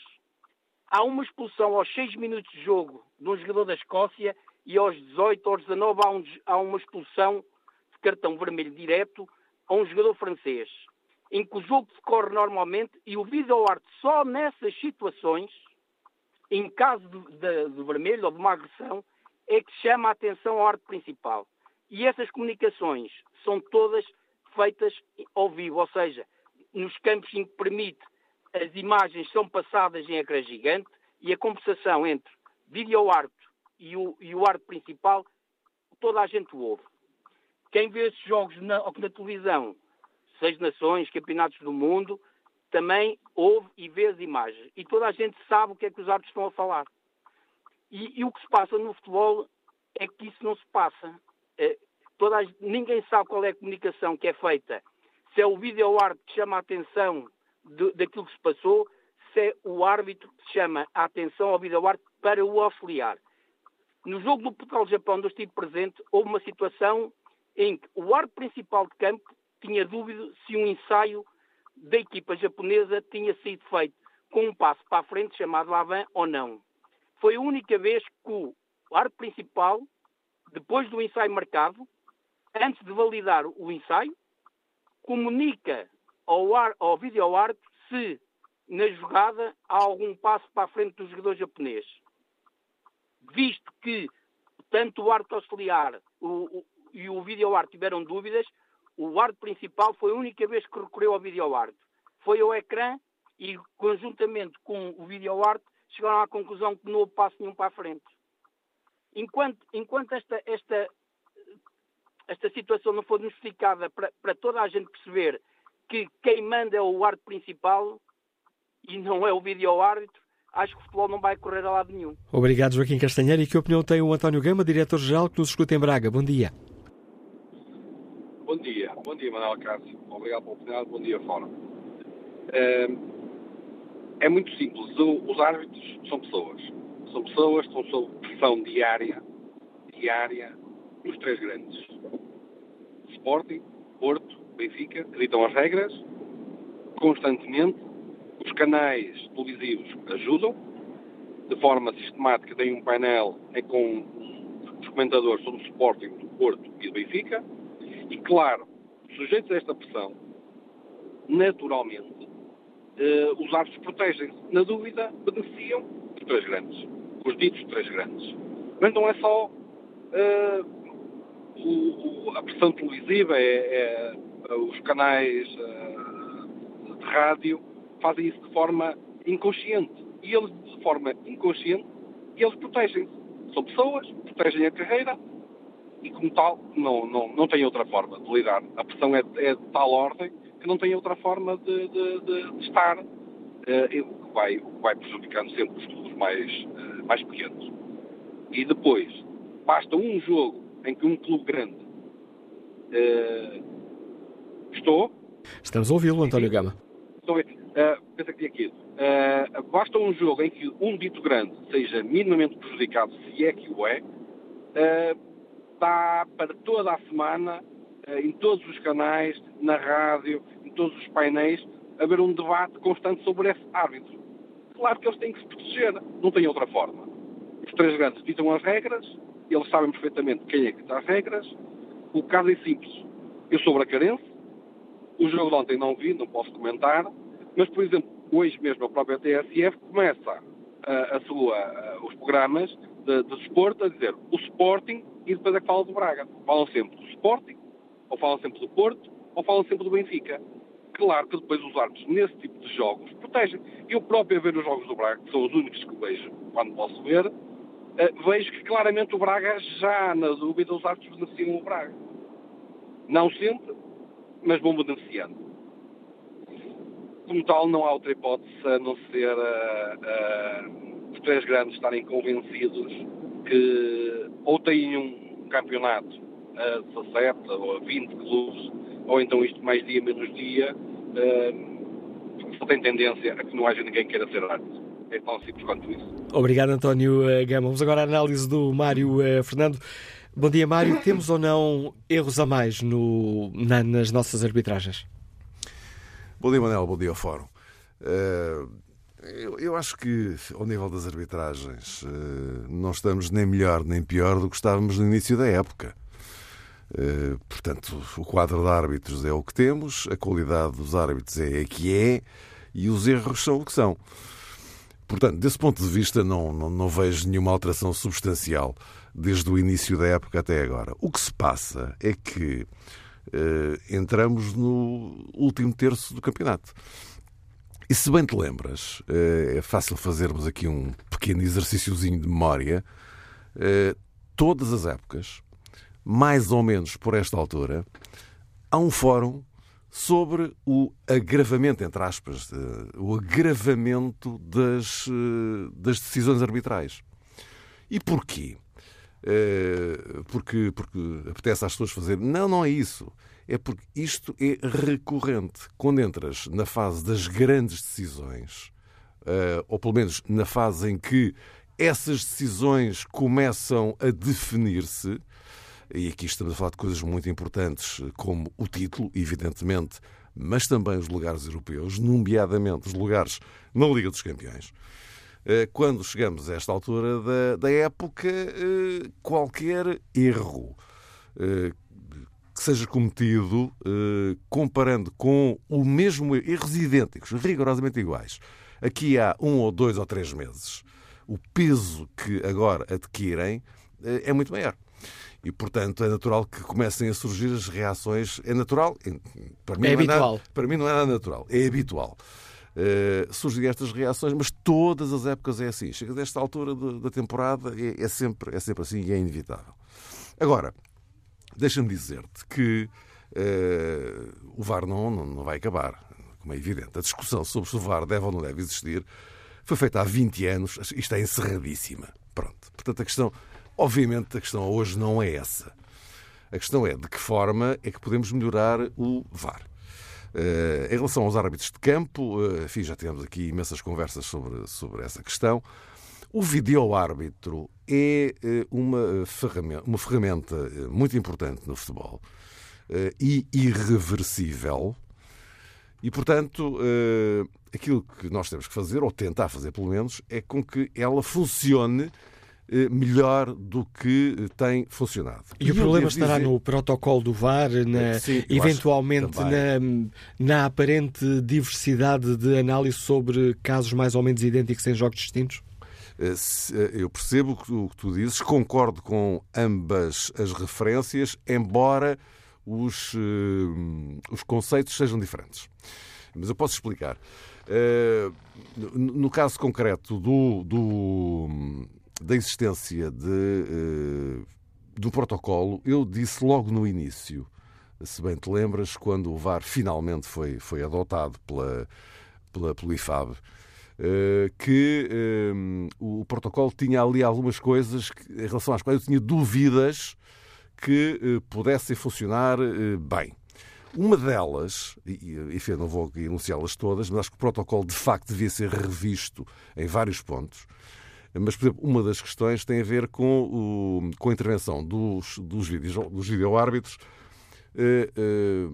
K: há uma expulsão aos 6 minutos de jogo de um jogador da Escócia e aos 18 ou 19 há, um, há uma expulsão de cartão vermelho direto a um jogador francês, em que o jogo decorre normalmente e o vídeo arte só nessas situações, em caso de, de, de, vermelho ou de uma agressão, é que chama a atenção ao arte principal. E essas comunicações são todas feitas ao vivo, ou seja, nos campos em que permite as imagens são passadas em ecrã gigante e a conversação entre vídeo arte e o, e o arte principal, toda a gente ouve. Quem vê esses jogos na, na televisão, Seis Nações, Campeonatos do Mundo, também ouve e vê as imagens. E toda a gente sabe o que é que os árbitros estão a falar. E, e o que se passa no futebol é que isso não se passa. É, toda a, ninguém sabe qual é a comunicação que é feita. Se é o vídeo árbitro que chama a atenção de, daquilo que se passou, se é o árbitro que chama a atenção ao vídeo árbitro para o auxiliar. No jogo do Portugal-Japão, onde eu estive presente, houve uma situação em que o árbitro principal de campo tinha dúvida se um ensaio da equipa japonesa tinha sido feito com um passo para a frente chamado Avan ou não. Foi a única vez que o árbitro principal, depois do ensaio marcado, antes de validar o ensaio, comunica ao, ar, ao vídeo árbitro se na jogada há algum passo para a frente do jogador japonês. Visto que tanto o árbitro auxiliar, o, e o videoarte tiveram dúvidas, o árbitro principal foi a única vez que recorreu ao videoarte. Foi ao ecrã e, conjuntamente com o videoarte, chegaram à conclusão que não houve passo nenhum para a frente. Enquanto, enquanto esta, esta, esta situação não for justificada para, para toda a gente perceber que quem manda é o árbitro principal e não é o vídeo-árbitro, acho que o futebol não vai correr a lado nenhum.
B: Obrigado, Joaquim Castanheira. E que opinião tem o António Gama, diretor-geral, que nos escuta em Braga? Bom dia.
L: Bom dia, bom dia Manuel Cássio. Obrigado pela oportunidade, bom dia fora. É, é muito simples, os árbitros são pessoas. São pessoas que estão sob pressão diária, diária, nos três grandes. Sporting, Porto, Benfica, editam as regras constantemente. Os canais televisivos ajudam, de forma sistemática, tem um painel em com os comentadores sobre o Sporting do Porto e do Benfica e, claro, sujeitos a esta pressão, naturalmente, eh, os árbitros protegem-se. Na dúvida, beneficiam os três grandes, os ditos três grandes. Mas não é só eh, o, o, a pressão televisiva, é, é os canais eh, de rádio fazem isso de forma inconsciente. E eles, de forma inconsciente, eles protegem-se. São pessoas, protegem a carreira, e, como tal, não, não, não tem outra forma de lidar. A pressão é, é de tal ordem que não tem outra forma de, de, de, de estar, uh, o, que vai, o que vai prejudicando sempre os clubes mais, uh, mais pequenos. E depois, basta um jogo em que um clube grande uh, estou.
B: Estamos a ouvi-lo, António Gama.
L: Estou a uh, pensa que tinha aqui. Uh, basta um jogo em que um dito grande seja minimamente prejudicado, se é que o é, uh, dá para toda a semana, eh, em todos os canais, na rádio, em todos os painéis, haver um debate constante sobre esse árbitro. Claro que eles têm que se proteger, não tem outra forma. Os três grandes ditam as regras, eles sabem perfeitamente quem é que dá regras. O caso é simples. Eu sou bracarense, o jogo de ontem não vi, não posso comentar, mas, por exemplo, hoje mesmo a própria TSF começa a, a sua, a, os programas de, de desporto a dizer o Sporting e depois é que falam do Braga. Falam sempre do Sporting, ou falam sempre do Porto, ou falam sempre do Benfica. Claro que depois os árbitros, nesse tipo de jogos, protegem. Eu próprio a ver os jogos do Braga, que são os únicos que vejo quando posso ver, uh, vejo que claramente o Braga já, na dúvida, os árbitros beneficiam o Braga. Não sempre, mas vão beneficiando. Como tal, não há outra hipótese a não ser uh, uh, os três grandes estarem convencidos que ou têm um campeonato a 17 ou a 20 clubes, ou então isto mais dia menos dia, uh, só tem tendência a que não haja ninguém que queira ser árbitro. É tão simples quanto isso.
B: Obrigado, António Gama. Vamos agora à análise do Mário Fernando. Bom dia, Mário. Temos ou não erros a mais no, na, nas nossas arbitragens?
M: Bom dia, Manel. Bom dia ao Fórum. Uh, eu, eu, acho que, ao nível das arbitragens, uh, não estamos nem melhor nem pior do que estávamos no início da época. Uh, portanto, o quadro de árbitros é o que temos, a qualidade dos árbitros é a que é e os erros são o que são. Portanto, desse ponto de vista, não, não, não vejo nenhuma alteração substancial desde o início da época até agora. O que se passa é que uh, entramos no último terço do campeonato. E se bem te lembras, uh, é fácil fazermos aqui um pequeno exercíciozinho de memória. Uh, todas as épocas, mais ou menos por esta altura, há um fórum sobre o agravamento, entre aspas, o agravamento das, das decisões arbitrais. E porquê? Eh, porque, porque apetece às pessoas fazer. Não, não é isso. É porque isto é recorrente. Quando entras na fase das grandes decisões, eh, ou pelo menos na fase em que essas decisões começam a definir-se, e aqui estamos a falar de coisas muito importantes, como o título, evidentemente, mas também os lugares europeus, nomeadamente os lugares na Liga dos Campeões. Eh, quando chegamos a esta altura da, da época, eh, qualquer erro que seja cometido, comparando com o mesmo erros idênticos, rigorosamente iguais, aqui há um ou dois ou três meses, o peso que agora adquirem é muito maior. E, portanto, é natural que comecem a surgir as reações. É natural?
B: Para mim é habitual. É nada,
M: para mim não é nada natural. É habitual. Uh, surgem estas reações, mas todas as épocas é assim. Chega desta altura da temporada, é, é, sempre, é sempre assim e é inevitável. Agora, deixa-me dizer-te que uh, o VAR não, não, vai acabar, como é evidente. A discussão sobre se o VAR deve ou não deve existir foi feita há 20 anos e está encerradíssima. Pronto. Portanto, a questão, obviamente, a questão hoje não é essa. A questão é de que forma é que podemos melhorar o VAR. Uh, em relação aos árbitros de campo, uh, enfim, já tivemos aqui imensas conversas sobre, sobre essa questão. O vídeo-árbitro é uh, uma ferramenta, uma ferramenta muito importante no futebol e irreversível. E, portanto, aquilo que nós temos que fazer, ou tentar fazer pelo menos, é com que ela funcione eh, melhor do que tem funcionado.
B: E, e o problema estará dizer... no protocolo do VAR, na, Sim, eventualmente na, na aparente diversidade de análise sobre casos mais ou menos idênticos em jogos distintos?
M: Eh, eh, eu percebo o que tu dizes, concordo com ambas as referências, embora os, os conceitos sejam diferentes. Mas eu posso explicar. No caso concreto do, do, da existência de, do protocolo, eu disse logo no início, se bem te lembras, quando o VAR finalmente foi, foi adotado pela, pela, pela IFAB, que uh, o protocolo tinha ali algumas coisas que, em relação às quais eu tinha dúvidas que pudessem funcionar bem. Uma delas, e enfim, não vou enunciá-las todas, mas acho que o protocolo de facto devia ser revisto em vários pontos. Mas, por exemplo, uma das questões tem a ver com, o, com a intervenção dos, dos, vídeos, dos videoárbitros eh, eh,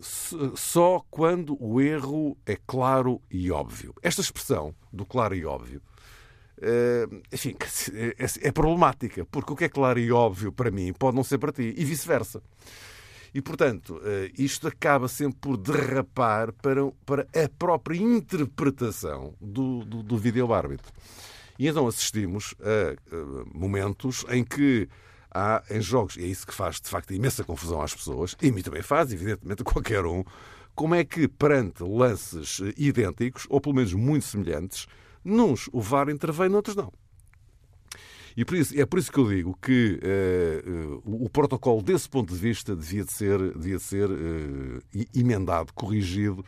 M: só quando o erro é claro e óbvio. Esta expressão do claro e óbvio enfim, é, é problemática, porque o que é claro e óbvio para mim pode não ser para ti, e vice-versa. E, portanto, isto acaba sempre por derrapar para, para a própria interpretação do, do, do vídeo-árbitro. E então assistimos a momentos em que há em jogos, e é isso que faz de facto imensa confusão às pessoas, e a mim também faz, evidentemente, a qualquer um, como é que perante lances idênticos, ou pelo menos muito semelhantes, Nuns o VAR intervém, noutros não. E por isso, é por isso que eu digo que uh, uh, o protocolo, desse ponto de vista, devia de ser, devia de ser uh, emendado, corrigido,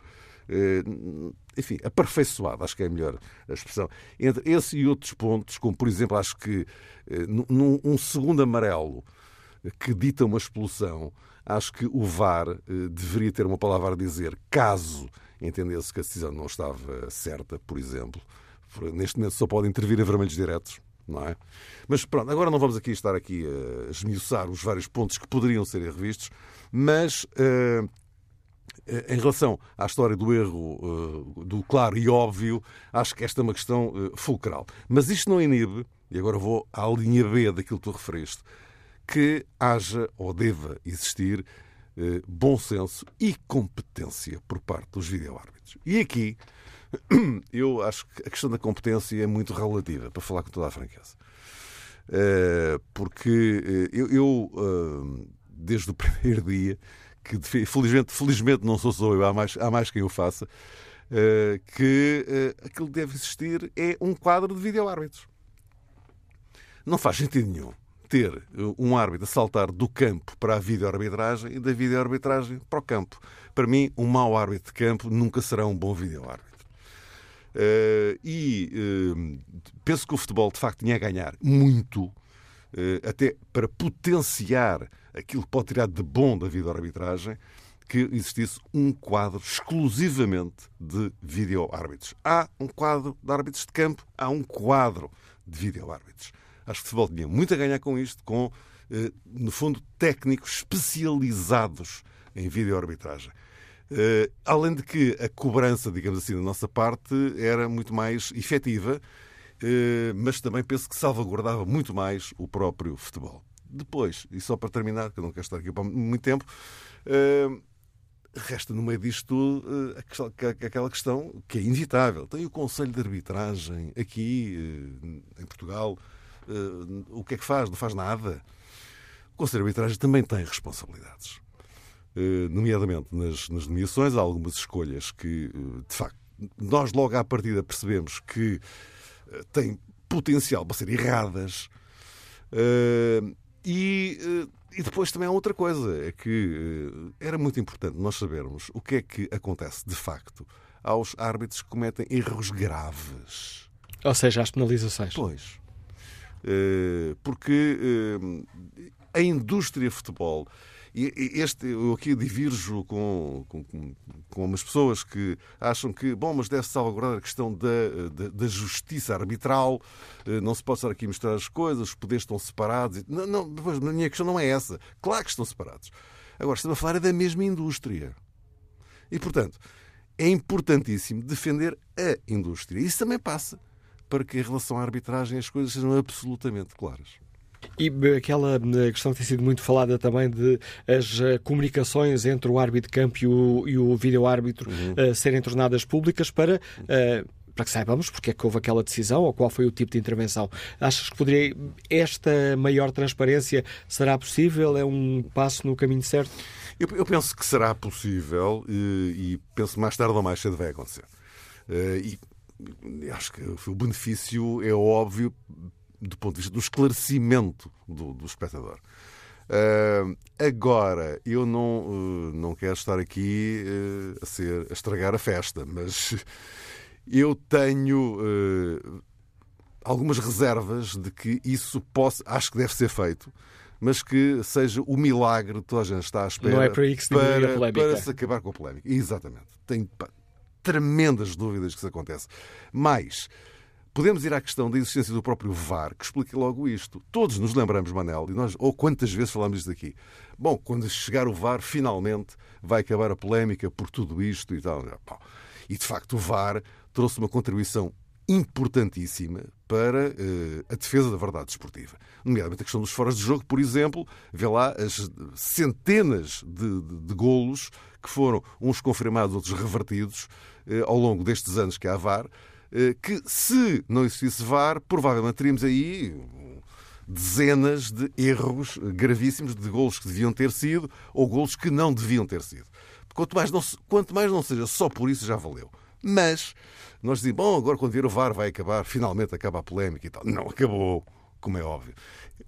M: enfim, aperfeiçoado, acho que é a melhor a expressão. Entre esse e outros pontos, como por exemplo, acho que num um segundo amarelo que dita uma expulsão, acho que o VAR deveria ter uma palavra a dizer caso entendesse que a decisão não estava certa, por exemplo. Neste momento só pode intervir em vermelhos diretos, não é? Mas pronto, agora não vamos aqui estar aqui a esmiuçar os vários pontos que poderiam ser revistos, mas em relação à história do erro, uh, do claro e óbvio, acho que esta é uma questão uh, fulcral. Mas isto não inibe, e agora vou à linha B daquilo que tu referiste, que haja ou deva existir bom senso e competência por parte dos videoárbitros. E aqui eu acho que a questão da competência é muito relativa, para falar com toda a franqueza. Eh, porque eh, eu, eh, desde o primeiro dia, que felizmente, felizmente não sou só eu, há mais, há mais quem o faça, que aquilo que deve existir é um quadro de vídeo-árbitros. Não faz sentido nenhum ter um árbitro a saltar do campo para a vídeo-arbitragem e da vídeo-arbitragem para o campo. Para mim, um mau árbitro de campo nunca será um bom vídeo-árbitro. Uh, e uh, penso que o futebol de facto tinha a ganhar muito, uh, até para potenciar aquilo que pode tirar de bom da vida arbitragem, que existisse um quadro exclusivamente de vídeo-árbitros. Há um quadro de árbitros de campo, há um quadro de vídeo-árbitros. Acho que o futebol tinha muito a ganhar com isto, com, no fundo, técnicos especializados em vídeo-arbitragem. Uh, além de que a cobrança, digamos assim, da nossa parte era muito mais efetiva, uh, mas também penso que salvaguardava muito mais o próprio futebol. Depois, e só para terminar, que eu não quero estar aqui por muito tempo, uh, resta no meio disto tudo aquela questão que é inevitável. Tem o Conselho de Arbitragem aqui em Portugal. O que é que faz? Não faz nada. O Conselho de Arbitragem também tem responsabilidades. Eh, nomeadamente nas, nas nomeações, há algumas escolhas que, eh, de facto, nós logo à partida percebemos que eh, têm potencial para ser erradas. E, e depois também há outra coisa, é que era muito importante nós sabermos o que é que acontece de facto aos árbitros que cometem erros graves.
B: Ou seja, as penalizações.
M: Pois. Porque a indústria futebol e este, eu aqui divirjo com, com, com umas pessoas que acham que, bom, mas deve-se salvaguardar a questão da, da, da, justiça arbitral, eh, não se pode estar aqui misturar as coisas, os poderes estão separados. Não, não, a minha questão não é essa. Claro que estão separados. Agora, estamos a falar é da mesma indústria. E, portanto, é importantíssimo defender a indústria. Isso também passa para que, em relação à arbitragem, as coisas sejam absolutamente claras.
B: E aquela eh, questão que tem sido muito falada também de as eh, comunicações entre o árbitro de campo e o, e o vídeo-árbitro uhum. uh, serem tornadas públicas para. Uh, para que saibamos porque é que houve aquela decisão ou qual foi o tipo de intervenção. Achas que poderia esta maior transparência será possível? É um passo no caminho certo?
M: Eu, eu penso que será possível e, e, penso mais tarde ou mais cedo vai acontecer. Uh, e acho que o benefício é óbvio do ponto de vista do esclarecimento do, do espectador. Uh, agora, eu não, uh, não quero estar aqui uh, a, ser, a estragar a festa, mas eu tenho algumas reservas de que isso possa, acho que deve ser feito, mas que seja o milagre que toda a gente está à espera
B: não é para, que se para,
M: para se acabar com a polémica. Exatamente. Tenho pá, tremendas dúvidas que isso acontece. Mas Podemos ir à questão da existência do próprio VAR, que explica logo isto. Todos nos lembramos, Manel, e nós, ou quantas vezes falamos isto aqui. Bom, quando chegar o VAR, finalmente vai acabar a polémica por tudo isto e tal. E de facto, o VAR trouxe uma contribuição importantíssima para uh, a defesa da verdade desportiva. Nomeadamente a questão dos foras de jogo, por exemplo, vê lá as centenas de, de, de golos que foram uns confirmados, outros revertidos uh, ao longo destes anos que há VAR, que se não existisse VAR, provavelmente teríamos aí dezenas de erros gravíssimos de golos que deviam ter sido ou golos que não deviam ter sido. Quanto mais não, quanto mais não seja só por isso, já valeu. Mas nós dizemos, bom, agora quando vier o VAR vai acabar, finalmente acaba a polémica e tal. Não acabou, como é óbvio.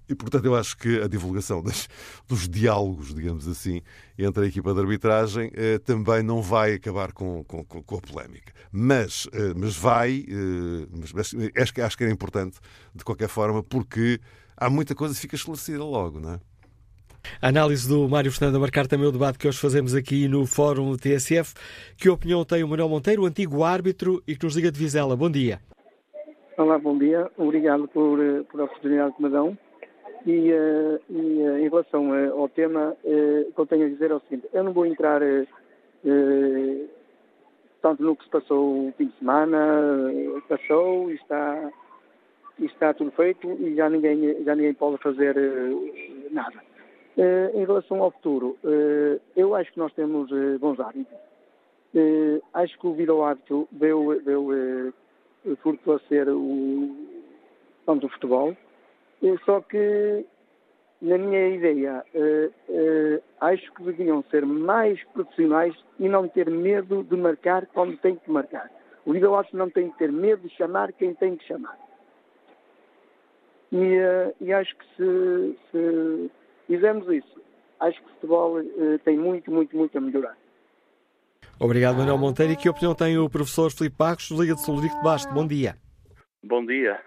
M: E, portanto, eu acho que a divulgação das, dos diálogos, digamos assim, entre a equipa de arbitragem eh, também não vai acabar com, com, com a polémica. Mas, eh, mas vai, eh, mas, mas acho, que, acho que era importante, de qualquer forma, porque há muita coisa que fica esclarecida logo, não é?
B: A análise do Mário Fernando a marcar também o debate que hoje fazemos aqui no Fórum TSF. Que opinião tem o Manuel Monteiro, o antigo árbitro, e que nos diga de Vizela? Bom dia.
N: Olá, bom dia. Obrigado por, eh, por a oportunidade que me dão. E, uh, e uh, em relação uh, ao tema, o que eu tenho a dizer é o seguinte: eu não vou entrar tanto no que se passou o fim de semana, passou e está, e está tudo feito e já ninguém, já ninguém pode fazer nada. Em relação ao futuro, eu acho que nós temos bons hábitos. acho que o vídeo hábito veio, veio fortalecer o, tanto o futebol, só que, na minha ideia, acho que deviam ser mais profissionais e não ter medo de marcar quando tem que marcar. O vídeo hábito não tem que ter medo de chamar quem tem que chamar. E, e acho que se, se fizemos isso. Acho que o futebol tem muito, muito, muito a melhorar.
B: Obrigado, Manuel Monteiro. E que opinião tem o professor Filipe Pagos, Liga de Solurico de Basto? Bom dia.
O: Bom dia.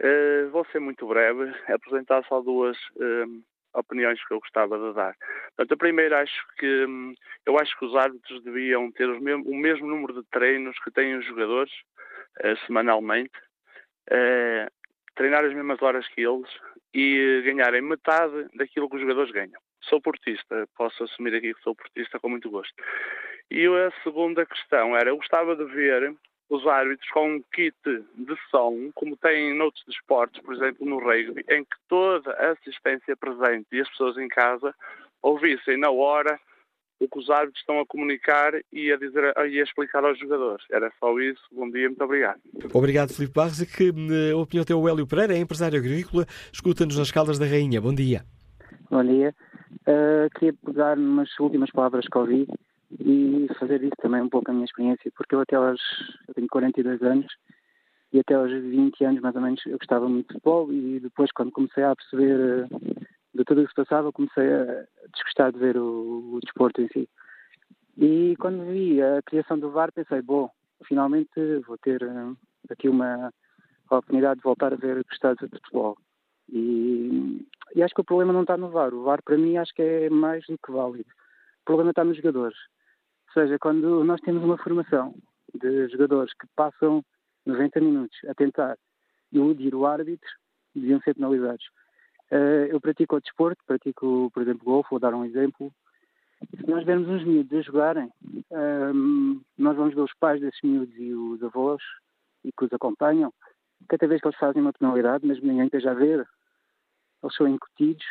O: Uh, vou ser muito breve, apresentar só duas uh, opiniões que eu gostava de dar. Portanto, a primeira, acho que um, eu acho que os árbitros deviam ter mesmo, o mesmo número de treinos que têm os jogadores uh, semanalmente, treinar as mesmas horas que eles, e ganharem metade daquilo que os jogadores ganham. Sou portista, posso assumir aqui que sou portista com muito gosto. E a segunda questão era, eu gostava de ver os árbitros com um kit de som, como têm noutros desportos, por exemplo no rugby, em que toda a assistência presente e as pessoas em casa ouvissem na hora o que os árbitros estão a comunicar e a, dizer, a explicar aos jogadores. Era só isso. Bom dia, muito obrigado.
B: Obrigado, Filipe Barros. E que eh, a opinião tem o Hélio Pereira, é empresário agrícola, escuta-nos nas Caldas da Rainha. Bom dia.
P: Bom dia. Uh, queria pegar umas últimas palavras que ouvi e fazer isso também um pouco a minha experiência, porque eu até aos, eu tenho 42 anos e até aos 20 anos mais ou menos eu gostava muito de futebol e depois quando comecei a perceber uh, de tudo o que se passava, comecei a desgostar de ver o, o desporto em si. E quando vi a criação do VAR, pensei, bom, finalmente vou ter uh, aqui uma oportunidade de voltar a ver gostar de futebol. E, e, acho que o problema não está no VAR. O VAR, para mim, acho que é mais do que válido. O problema está nos jogadores. Ou seja, quando nós temos uma formação de jogadores que passam 90 minutos a tentar iludir o árbitro, deviam ser penalizados. Uh, eu pratico o desporto, pratico, por exemplo, golfe, vou dar um exemplo. Se nós vermos uns miúdos a jogarem, ehm, nós vamos ver os pais desses miúdos e os avós e que os acompanham. Cada vez que eles fazem uma penalidade, mesmo ninguém esteja a ver, eles são incutidos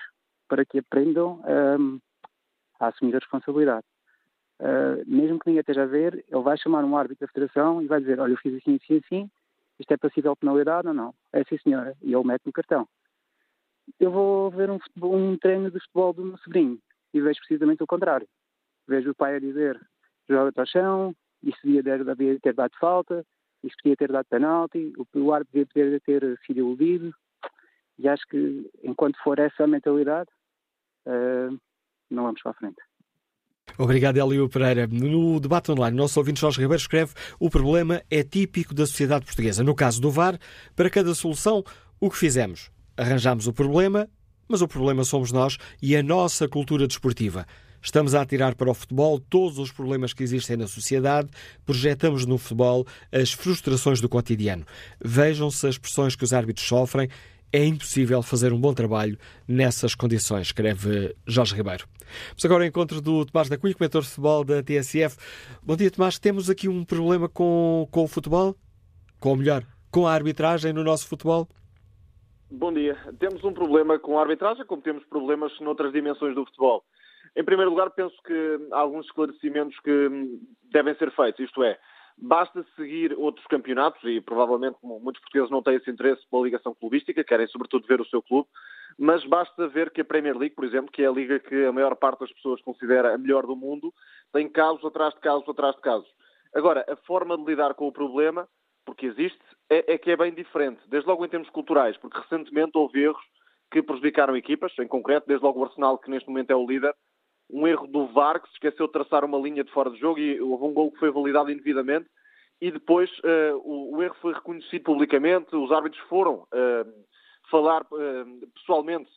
P: para que aprendam um, a assumir a responsabilidade. Uh, mesmo que ninguém esteja a ver, ele vai chamar um árbitro da federação e vai dizer: Olha, eu fiz assim, assim, assim, isto é passível de penalidade ou não? É sim, senhora. E ele mete no cartão eu vou ver um, futebol, um treino de futebol do meu sobrinho e vejo precisamente o contrário. Vejo o pai a dizer joga-te ao chão, isso devia devia ter dado falta, isso podia ter dado penalti, o, o árbitro devia ter sido iludido. E acho que enquanto for essa a mentalidade, uh, não vamos para a frente.
B: Obrigado, Hélio Pereira. No debate online, nosso ouvinte Jorge Ribeiro escreve o problema é típico da sociedade portuguesa. No caso do VAR, para cada solução, o que fizemos? Arranjamos o problema, mas o problema somos nós e a nossa cultura desportiva. Estamos a atirar para o futebol todos os problemas que existem na sociedade, projetamos no futebol as frustrações do cotidiano. Vejam-se as pressões que os árbitros sofrem. É impossível fazer um bom trabalho nessas condições, escreve Jorge Ribeiro. Mas agora ao encontro do Tomás da Cunha, comentador de futebol da TSF. Bom dia, Tomás. Temos aqui um problema com, com o futebol? com o melhor, com a arbitragem no nosso futebol?
Q: Bom dia. Temos um problema com a arbitragem, como temos problemas noutras dimensões do futebol. Em primeiro lugar, penso que há alguns esclarecimentos que devem ser feitos, isto é, basta seguir outros campeonatos, e provavelmente muitos portugueses não têm esse interesse pela ligação clubística, querem sobretudo ver o seu clube, mas basta ver que a Premier League, por exemplo, que é a liga que a maior parte das pessoas considera a melhor do mundo, tem casos atrás de casos atrás de casos. Agora, a forma de lidar com o problema, porque existe, é, é que é bem diferente, desde logo em termos culturais, porque recentemente houve erros que prejudicaram equipas, em concreto, desde logo o Arsenal, que neste momento é o líder, um erro do VAR que se esqueceu de traçar uma linha de fora de jogo e houve um gol que foi validado indevidamente e depois uh, o, o, erro foi reconhecido publicamente, os árbitros foram uh, falar uh, pessoalmente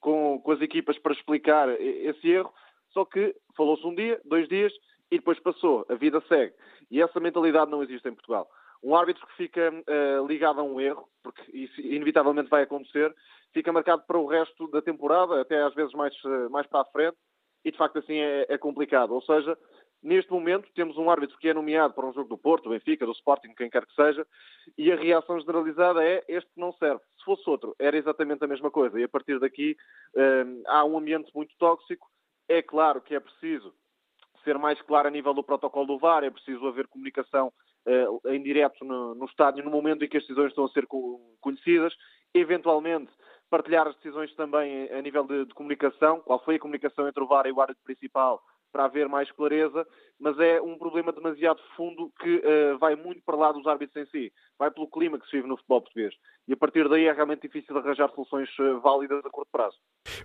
Q: com, com as equipas para explicar esse erro, só que falou-se um dia, dois dias e depois passou, a vida segue. E essa mentalidade não existe em Portugal. Um árbitro que fica ligado a um erro, porque isso inevitavelmente vai acontecer, fica marcado para o resto da temporada, até às vezes mais, mais para a frente, e de facto assim é, é, complicado. Ou seja, neste momento temos um árbitro que é nomeado para um jogo do Porto, do Benfica, do Sporting, quem quer que seja, e a reação generalizada é este não serve. Se fosse outro, era exatamente a mesma coisa. E a partir daqui hum, há um ambiente muito tóxico. É claro que é preciso ser mais claro a nível do protocolo do VAR, é preciso haver comunicação uh, em direto no, no estádio no momento em que as decisões estão a ser conhecidas, eventualmente partilhar as decisões também a nível de, de, comunicação, qual foi a comunicação entre o VAR e o árbitro principal, para haver mais clareza, mas é um problema demasiado fundo que uh, vai muito para lá dos árbitros em si, vai pelo clima que se vive no futebol português. E a partir daí é realmente difícil arranjar soluções uh, válidas a curto prazo.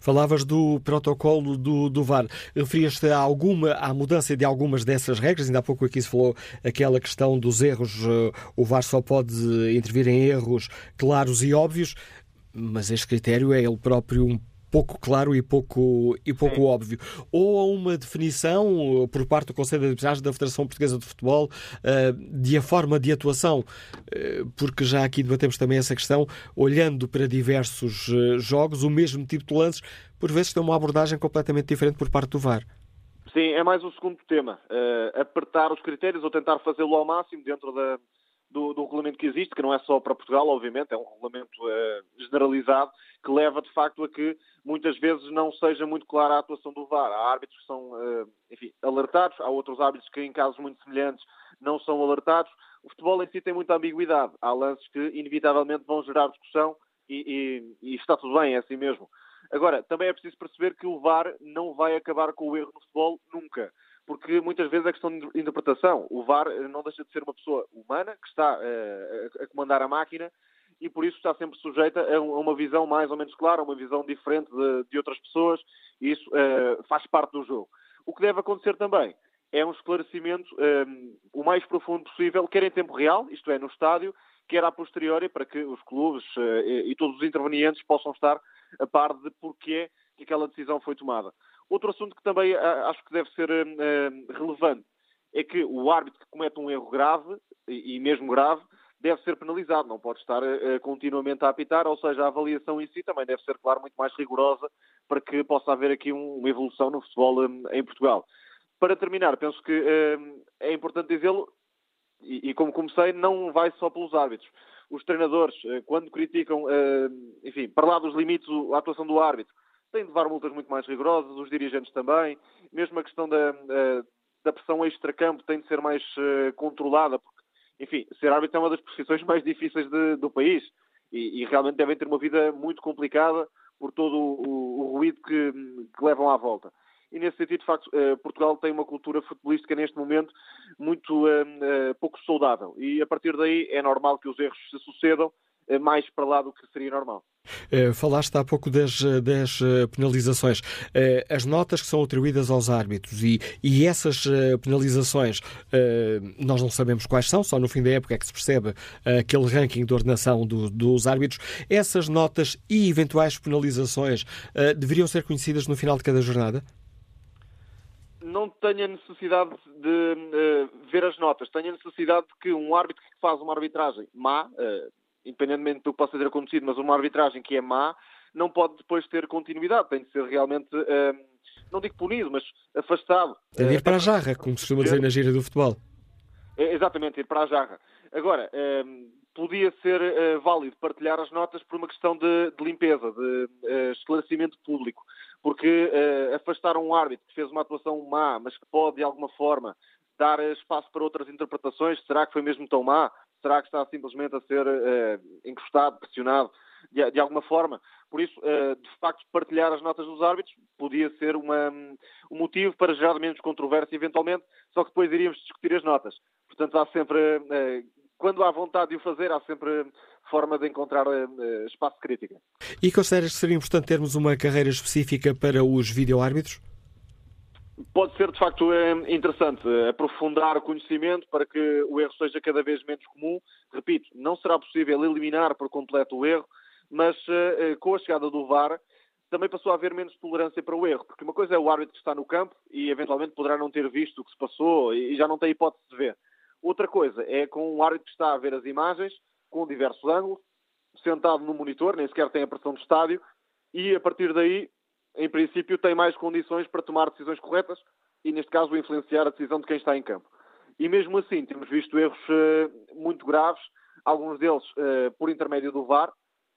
B: Falavas do protocolo do, do VAR. Referias-te a alguma, à mudança de algumas dessas regras? Ainda há pouco aqui se falou aquela questão dos erros. O VAR só pode intervir em erros claros e óbvios mas este critério é ele próprio um pouco claro e pouco, e pouco óbvio. Ou há uma definição por parte do Conselho de Arbitragem da Federação Portuguesa de Futebol uh, de a forma de atuação, uh, porque já aqui debatemos também essa questão, olhando para diversos uh, jogos, o mesmo tipo de lances, por vezes tem uma abordagem completamente diferente por parte do VAR.
Q: Sim, é mais o segundo tema. apertar os critérios ou tentar fazê-lo ao máximo dentro da, do, do, regulamento que existe, que não é só para Portugal, obviamente, é um regulamento uh, generalizado, que leva de facto a que muitas vezes não seja muito clara a atuação do VAR. Há árbitros que são, uh, enfim, alertados, há outros árbitros que em casos muito semelhantes não são alertados. O futebol em si tem muita ambiguidade. Há lances que inevitavelmente vão gerar discussão e, e, e está tudo bem, é assim mesmo. Agora, também é preciso perceber que o VAR não vai acabar com o erro no futebol nunca porque muitas vezes é questão de interpretação. O VAR eh, não deixa de ser uma pessoa humana que está uh, a comandar a máquina e por isso está sempre sujeita a uma visão mais ou menos clara, uma visão diferente de, de outras pessoas e isso uh, faz parte do jogo. O que deve acontecer também é um esclarecimento um, o mais profundo possível, quer em tempo real, isto é, no estádio, quer a posteriori, para que os clubes uh, e, todos os intervenientes possam estar a par de porquê que aquela decisão foi tomada. Outro assunto que também ah, acho que deve ser uh, relevante é que o árbitro que comete um erro grave, e, mesmo grave, deve ser penalizado, não pode estar continuamente a apitar, ou seja, a avaliação em si também deve ser, claro, muito mais rigorosa para que possa haver aqui um, uma evolução no futebol em Portugal. Para terminar, penso que é importante dizê-lo, e, como comecei, não vai só pelos árbitros. Os treinadores, quando criticam, enfim, para lá dos limites a atuação do árbitro, têm de levar multas muito mais rigorosas, os dirigentes também, mesmo a questão da, da pressão extra-campo tem de ser mais uh, controlada, porque, enfim, ser árbitro é uma das profissões mais difíceis de, do país. E, e, realmente devem ter uma vida muito complicada por todo o, o, ruído que, que, levam à volta. E nesse sentido, de facto, uh, Portugal tem uma cultura futebolística neste momento muito uh, pouco saudável. E a partir daí é normal que os erros se sucedam mais para lá do que seria normal.
B: Uh, falaste há pouco das, eh, das uh, penalizações. Uh, as notas que são atribuídas aos árbitros e, e essas penalizações nós não sabemos quais são, só no fim da época é que se percebe aquele ranking de ordenação do, dos árbitros. Essas notas e eventuais penalizações deveriam ser conhecidas no final de cada jornada?
Q: Não tenho a necessidade de ver as notas, tenho a necessidade de que um árbitro que faz uma arbitragem má, independentemente do que possa ter acontecido, mas uma arbitragem que é má, não pode depois ter continuidade, tem de ser realmente, uh, não digo punido, mas afastado.
B: Tem de ir para a jarra, como se costuma dizer na gira do futebol.
Q: É, exatamente, ir para a jarra. Agora, ehm, podia ser uh, válido partilhar as notas por uma questão de, de limpeza, de uh, esclarecimento público, porque uh, afastar um árbitro que fez uma atuação má, mas que pode de alguma forma dar espaço para outras interpretações, será que foi mesmo tão má? Será que está simplesmente a ser encostado, pressionado de, de, alguma forma? Por isso, de facto, partilhar as notas dos árbitros podia ser uma, um motivo para gerar menos controvérsia eventualmente, só que depois iríamos discutir as notas. Portanto, há sempre quando há vontade de o fazer, há sempre forma de encontrar uh, espaço de crítica.
B: E consideras que seria importante termos uma carreira específica para os videoárbitros?
Q: Pode ser, de facto, é interessante aprofundar o conhecimento para que o erro seja cada vez menos comum. Repito, não será possível eliminar por completo o erro, mas uh, com a chegada do VAR também passou a haver menos tolerância para o erro, porque uma coisa é o árbitro que está no campo e eventualmente poderá não ter visto o que se passou e já não tem hipótese de ver. Outra coisa é com um árbitro que está a ver as imagens, com diversos ângulos, sentado no monitor, nem sequer tem a pressão do estádio, e a partir daí, em princípio, tem mais condições para tomar decisões corretas e, neste caso, influenciar a decisão de quem está em campo. E mesmo assim, temos visto erros uh, muito graves, alguns deles uh, por intermédio do VAR,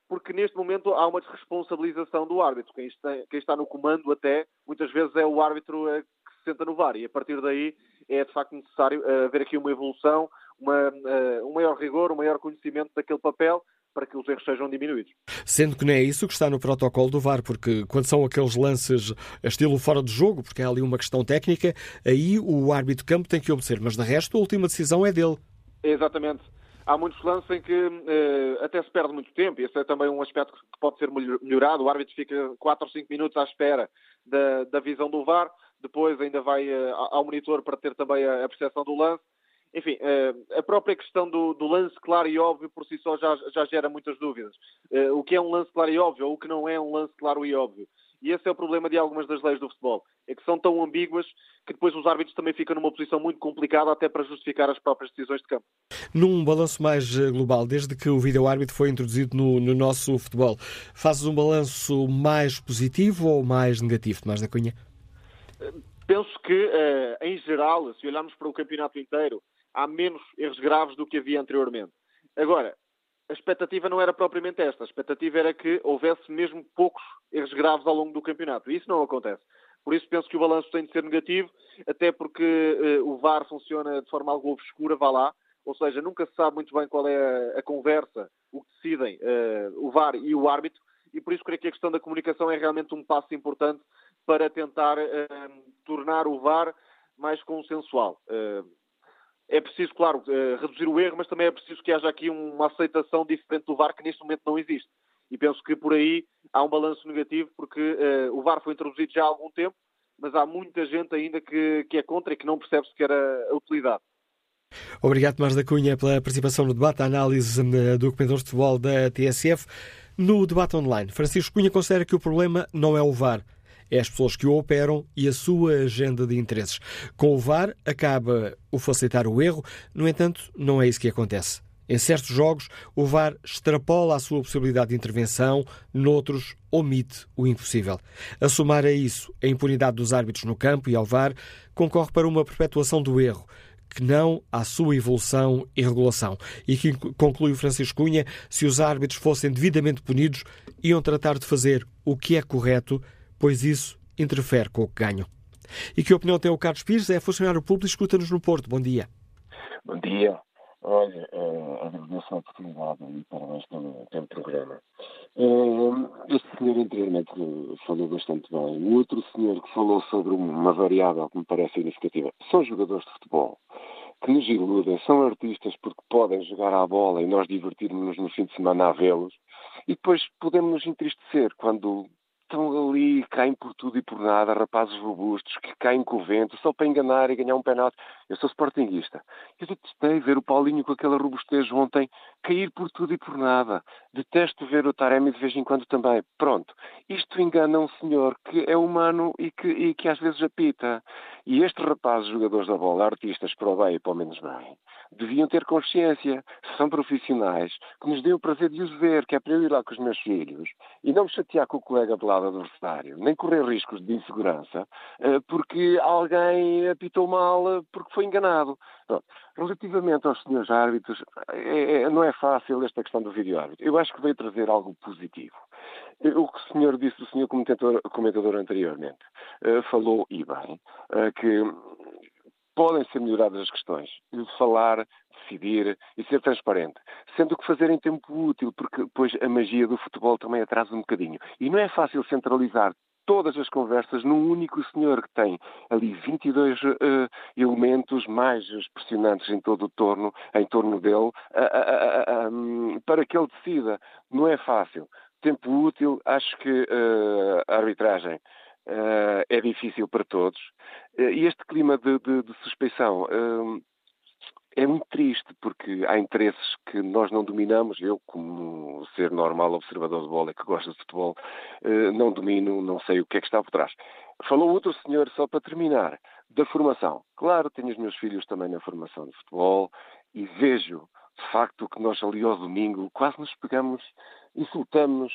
Q: porque neste momento há uma desresponsabilização do árbitro. Quem está, quem está no comando, até, muitas vezes é o árbitro uh, que se senta no VAR, e a partir daí é de facto necessário haver aqui uma evolução, uma, um maior rigor, um maior conhecimento daquele papel para que os erros sejam diminuídos.
B: Sendo que não é isso que está no protocolo do VAR, porque quando são aqueles lances estilo fora de jogo, porque há ali uma questão técnica, aí o árbitro de campo tem que obedecer, mas de resto a última decisão é dele.
Q: Exatamente. Há muitos lances em que uh, até se perde muito tempo, e esse é também um aspecto que pode ser melhorado. O árbitro fica 4 ou 5 minutos à espera da, da visão do VAR depois ainda vai uh, ao monitor para ter também a, a percepção do lance. Enfim, uh, a própria questão do, do, lance claro e óbvio por si só já, já gera muitas dúvidas. Uh, o que é um lance claro e óbvio ou o que não é um lance claro e óbvio. E esse é o problema de algumas das leis do futebol. É que são tão ambíguas que depois os árbitros também ficam numa posição muito complicada até para justificar as próprias decisões de campo.
B: Num balanço mais global, desde que o vídeo-árbitro foi introduzido no, no, nosso futebol, fazes um balanço mais positivo ou mais negativo, Tomás da Cunha?
Q: Penso que, em geral, se olharmos para o campeonato inteiro, há menos erros graves do que havia anteriormente. Agora, a expectativa não era propriamente esta. A expectativa era que houvesse mesmo poucos erros graves ao longo do campeonato. E isso não acontece. Por isso penso que o balanço tem de ser negativo, até porque uh, o VAR funciona de forma algo obscura, vá lá. Ou seja, nunca se sabe muito bem qual é a, a conversa, o que decidem uh, o VAR e o árbitro. E por isso creio que a questão da comunicação é realmente um passo importante para tentar uh, tornar o VAR mais consensual. Uh, é preciso, claro, uh, reduzir o erro, mas também é preciso que haja aqui uma aceitação diferente do VAR que neste momento não existe. E penso que por aí há um balanço negativo, porque o VAR foi introduzido já há algum tempo, mas há muita gente ainda que, que é contra e que não percebe sequer a, a utilidade.
B: Obrigado, Tomás da Cunha, pela participação no debate, a análise do documentário de futebol da TSF. No debate online, Francisco Cunha considera que o problema não é o VAR, é as pessoas que o operam e a sua agenda de interesses. Com o VAR acaba o facilitar o erro, no entanto, não é isso que acontece. Em certos jogos, o VAR extrapola a sua possibilidade de intervenção, noutros, omite o impossível. A somar a isso a impunidade dos árbitros no campo e ao VAR, concorre para uma perpetuação do erro, que não à sua evolução e regulação. E que conclui o Francisco Cunha, se os árbitros fossem devidamente punidos, iam tratar de fazer o que é correto pois isso interfere com o que ganham. E que opinião tem o Carlos Pires? É funcionário público, escuta-nos no Porto. Bom dia.
C: Bom dia. Olha, uh, agradeço a oportunidade e parabéns pelo, pelo programa. Uh, este senhor anteriormente falou bastante bem. O outro senhor que falou sobre uma variável que me parece significativa são jogadores de futebol que nos iludem, são artistas porque podem jogar à bola e nós divertirmos-nos no fim de semana a vê-los e depois podemos nos entristecer quando estão ali, caem por tudo e por nada, rapazes robustos, que caem com o vento, só para enganar e ganhar um penalti. Eu sou sportinguista. Eu detestei ver o Paulinho com aquela robustez ontem cair por tudo e por nada. Detesto ver o Taremi de vez em quando também. Pronto. Isto engana um senhor que é humano e que, e que às vezes apita. E estes rapazes, jogadores da bola, artistas para o bem e para o menos bem, deviam ter consciência, são profissionais, que nos dê o prazer de os ver, que é para eu ir lá com os meus filhos e não me chatear com o colega de lado adversário, nem correr riscos de insegurança, eh, porque alguém apitou mal porque foi enganado. Pronto. Relativamente aos senhores árbitros, é, é, não é fácil esta questão do vídeo-árbitro. Eu acho que veio trazer algo positivo. O que o senhor disse, o senhor comentador, comentador anteriormente, uh, falou, e bem, uh, que podem ser melhoradas as questões. Falar, decidir e ser transparente. Sendo que fazer em tempo útil, porque depois a magia do futebol também atrasa um bocadinho. E não é fácil centralizar todas as conversas num único senhor que tem ali 22 uh, eh, elementos mais expressionantes em todo o torno, em torno dele, uh, uh, um, para que ele decida. Não é fácil. Tempo útil, acho que eh, a arbitragem é difícil para todos. e este clima de, de, de suspeição é muito triste porque há interesses que nós não dominamos. Eu, como ser normal observador de bola que gosta de futebol, eh, não domino, não sei o que é que está por trás. Falou outro senhor, só para terminar, da formação. Claro, tenho os meus filhos também na formação de futebol e vejo, de facto, que nós ali ao domingo quase nos pegamos, insultamos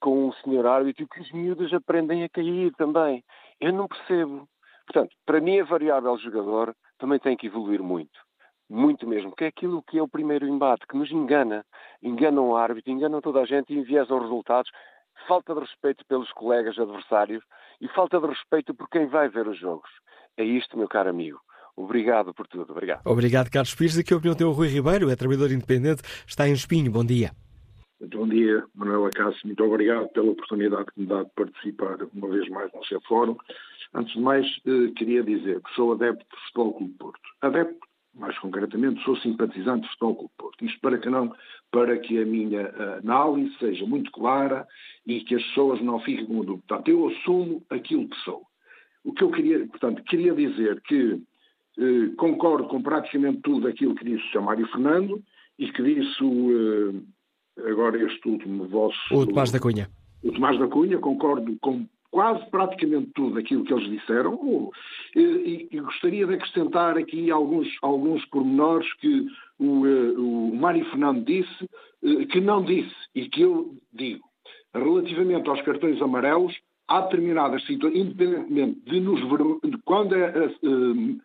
C: com o senhor árbitro que os miúdos aprendem a cair também. Eu não percebo. Portanto, para mim a variável jogador também tem que evoluir muito muito mesmo, que é aquilo que é o primeiro embate, que nos engana. Enganam o árbitro, enganam toda a gente e enviesam os resultados. Falta de respeito pelos colegas adversários e falta de respeito por quem vai ver os jogos. É isto, meu caro amigo. Obrigado por tudo. Obrigado.
B: Obrigado, Carlos Pires. Aqui a opinião tem o Rui Ribeiro, é trabalhador independente, está em Espinho. Bom dia.
R: Muito bom dia, Manuela Cássio. Muito obrigado pela oportunidade que me dá de participar uma vez mais no seu fórum. Antes de mais, eh, queria dizer que sou adepto de Futebol Clube Porto. Adepto mais concretamente, sou simpatizante do Futebol Clube Porto. Isto para que não, para que a minha eh, análise seja muito clara e que as pessoas não fiquem com dúvida. Portanto, eu assumo aquilo que sou. O que eu queria, portanto, queria dizer que eh, concordo com praticamente tudo aquilo que disse o Sr. Mário Fernando e que disse o, eh, agora este último vosso...
B: O Tomás da Cunha.
R: O Tomás da Cunha, concordo com quase praticamente tudo aquilo que eles disseram e, e gostaria de acrescentar aqui alguns, alguns pormenores que o, eh, o Mário Fernando disse, eh, que não disse e que eu digo. Relativamente aos cartões amarelos, há determinadas situações, independentemente de nos quando é, eh,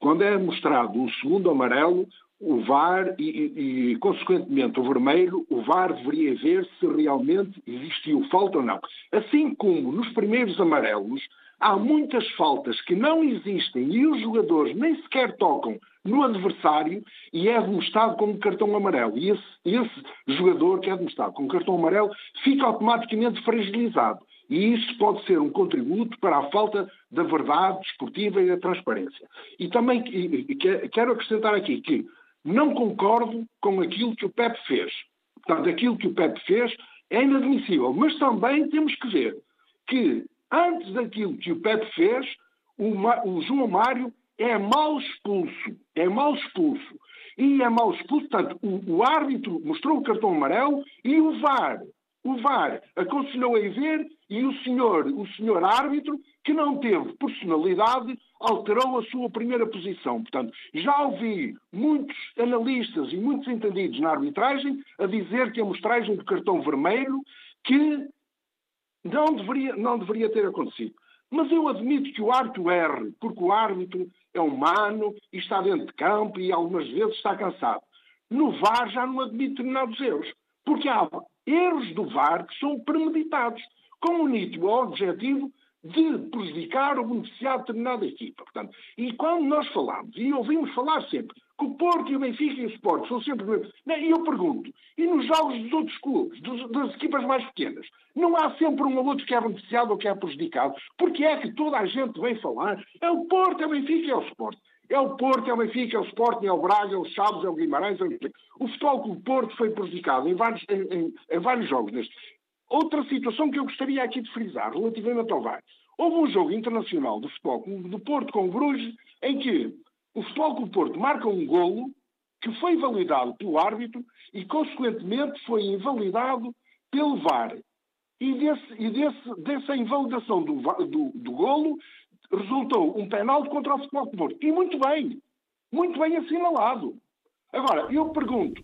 R: quando é mostrado um segundo amarelo, o VAR e, e, e, consequentemente, o vermelho, o VAR deveria ver se realmente existiu falta ou não. Assim como nos primeiros amarelos, há muitas faltas que não existem e os jogadores nem sequer tocam no adversário e é demonstrado como cartão amarelo. E esse, esse jogador que é demonstrado com cartão amarelo fica automaticamente fragilizado. E isso pode ser um contributo para a falta da verdade desportiva e da transparência. E também quero acrescentar aqui que não concordo com aquilo que o PEP fez. Portanto, aquilo que o PEP fez é inadmissível. Mas também temos que ver que, antes daquilo que o PEP fez, o, o João Mário é mal expulso. É mal expulso. E é mal expulso. Portanto, o, o árbitro mostrou o cartão amarelo e o VAR. O VAR aconselhou a ver e o senhor, o senhor árbitro, que não teve personalidade, alterou a sua primeira posição. Portanto, já ouvi muitos analistas e muitos entendidos na arbitragem a dizer que a mostragem do cartão vermelho que não deveria, não deveria ter acontecido. Mas eu admito que o árbitro erre, porque o árbitro é humano e está dentro de campo e algumas vezes está cansado. No VAR já não admito determinados erros, porque há erros do VAR que são premeditados, com o nítido objetivo de prejudicar ou beneficiar determinada equipa. Portanto, e quando nós falamos, e ouvimos falar sempre, que o Porto e o Benfica e o Sport são sempre... E eu pergunto, e nos jogos dos outros clubes, dos, das equipas mais pequenas, não há sempre um ou outro que é beneficiado ou que é prejudicado? Porque é que toda a gente vem falar, é o Porto, é o Benfica e é o Sport. É o Porto, é o Benfica, é o Sport, é o Braga, é o Chaves, é o Guimarães, é o... O Futebol Clube Porto foi prejudicado em vários, em, em, em vários jogos nestes. Outra situação que eu gostaria aqui de frisar, relativamente ao VAR. Houve um jogo internacional de futebol do Porto com o Bruges, em que o Futebol do Porto marca um golo que foi validado pelo árbitro e, consequentemente, foi invalidado pelo VAR. E, desse, e desse, dessa invalidação do, do, do golo resultou um penal contra o do Porto. E muito bem, muito bem assinalado. Agora, eu pergunto,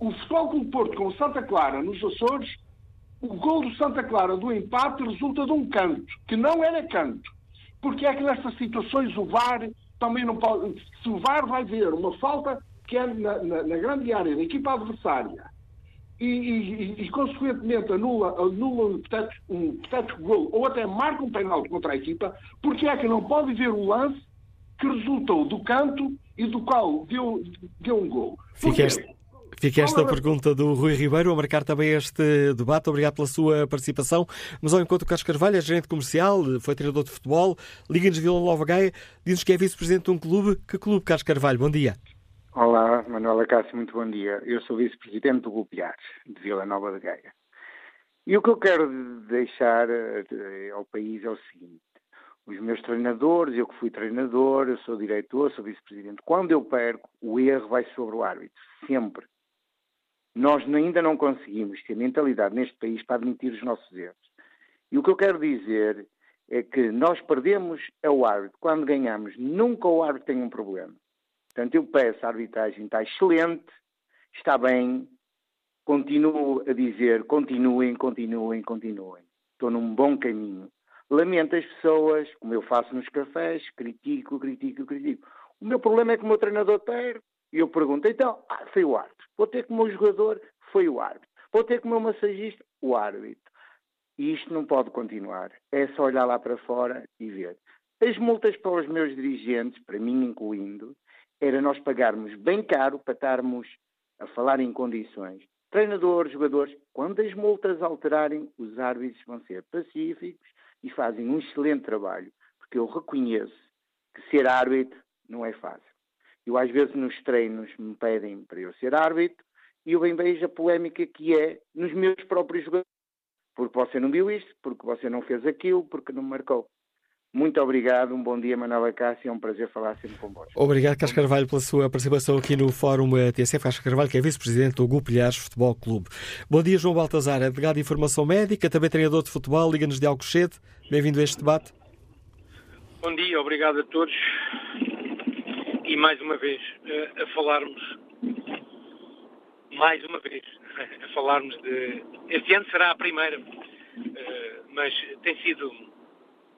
R: o Futebol do Porto com o Santa Clara nos Açores o gol do Santa Clara do empate resulta de um canto, que não era canto. Porque é que nestas situações o VAR também não pode. Se o VAR vai ver uma falta que é na, na, na grande área da equipa adversária e, e, e, consequentemente anula, anula um hipotético, um hipotético gol ou até marca um penalti contra a equipa, porque é que não pode ver o lance que resultou do canto e do qual deu, deu um gol?
B: Fica este, Fica esta pergunta do Rui Ribeiro a marcar também este debate. Obrigado pela sua participação. Mas ao encontro, Carlos Carvalho é gerente comercial, foi treinador de futebol, Liga-nos Vila Nova Gaia, diz-nos que é vice-presidente de um clube. Que clube, Carlos Carvalho? Bom dia.
S: Olá, Manuela Cássio, muito bom dia. Eu sou vice-presidente do Golpeares, de Vila Nova de Gaia. E o que eu quero deixar eh, ao país é o seguinte: os meus treinadores, eu que fui treinador, eu sou diretor, sou vice-presidente, quando eu perco, o erro vai sobre o árbitro, sempre. Nós ainda não conseguimos ter mentalidade neste país para admitir os nossos erros. E o que eu quero dizer é que nós perdemos é o árbitro. Quando ganhamos, nunca o árbitro tem um problema. Portanto, eu peço a arbitragem está excelente, está bem, continuo a dizer, continuem, continuem, continuem. Estou num bom caminho. Lamento as pessoas, como eu faço nos cafés, critico, critico, critico. O meu problema é que o meu treinador perde. E eu pergunto, então, ah, foi o árbitro. Vou ter como o jogador, foi o árbitro. Vou ter como o massagista, o árbitro. E isto não pode continuar. É só olhar lá para fora e ver. As multas para os meus dirigentes, para mim incluindo, era nós pagarmos bem caro para estarmos a falar em condições. Treinadores, jogadores, quando as multas alterarem, os árbitros vão ser pacíficos e fazem um excelente trabalho. Porque eu reconheço que ser árbitro não é fácil. Eu, às vezes, nos treinos me pedem para eu ser árbitro e eu bem vejo a polémica que é nos meus próprios jogadores. Porque você não viu isto, porque você não fez aquilo, porque não marcou. Muito obrigado, um bom dia, Manuela Cássio, é um prazer falar sempre convosco.
B: Obrigado, Carlos Carvalho, pela sua participação aqui no Fórum TSF. Carlos Carvalho, que é vice-presidente do Gupilhares Futebol Clube. Bom dia, João Baltazar, delegado de Informação Médica, também treinador de futebol, Liga-nos de Alcochete. Bem-vindo a este debate.
T: Bom dia, obrigado a todos e mais uma vez a falarmos, mais uma vez, a falarmos de. Este ano será a primeira, eh, mas tem sido,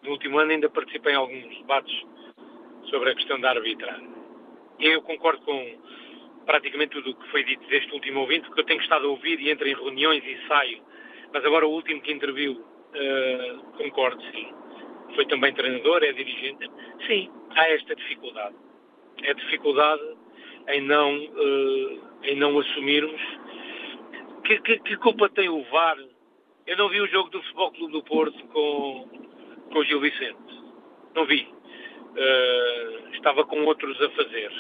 T: no último ano ainda participei em alguns debates sobre a questão da arbitragem. E eu concordo com praticamente tudo o que foi dito deste último ouvinte, porque eu tenho estado a ouvir e entro em reuniões e saio, mas agora o último que interviu, uh, concordo, sim. Foi também treinador, é dirigente. Sim, há esta dificuldade é dificuldade em não, uh, em não assumirmos. Que, que, que, culpa tem o VAR? Eu não vi o jogo do Futebol Clube do Porto com, com o Gil Vicente. Não vi. Uh, estava com outros a fazer.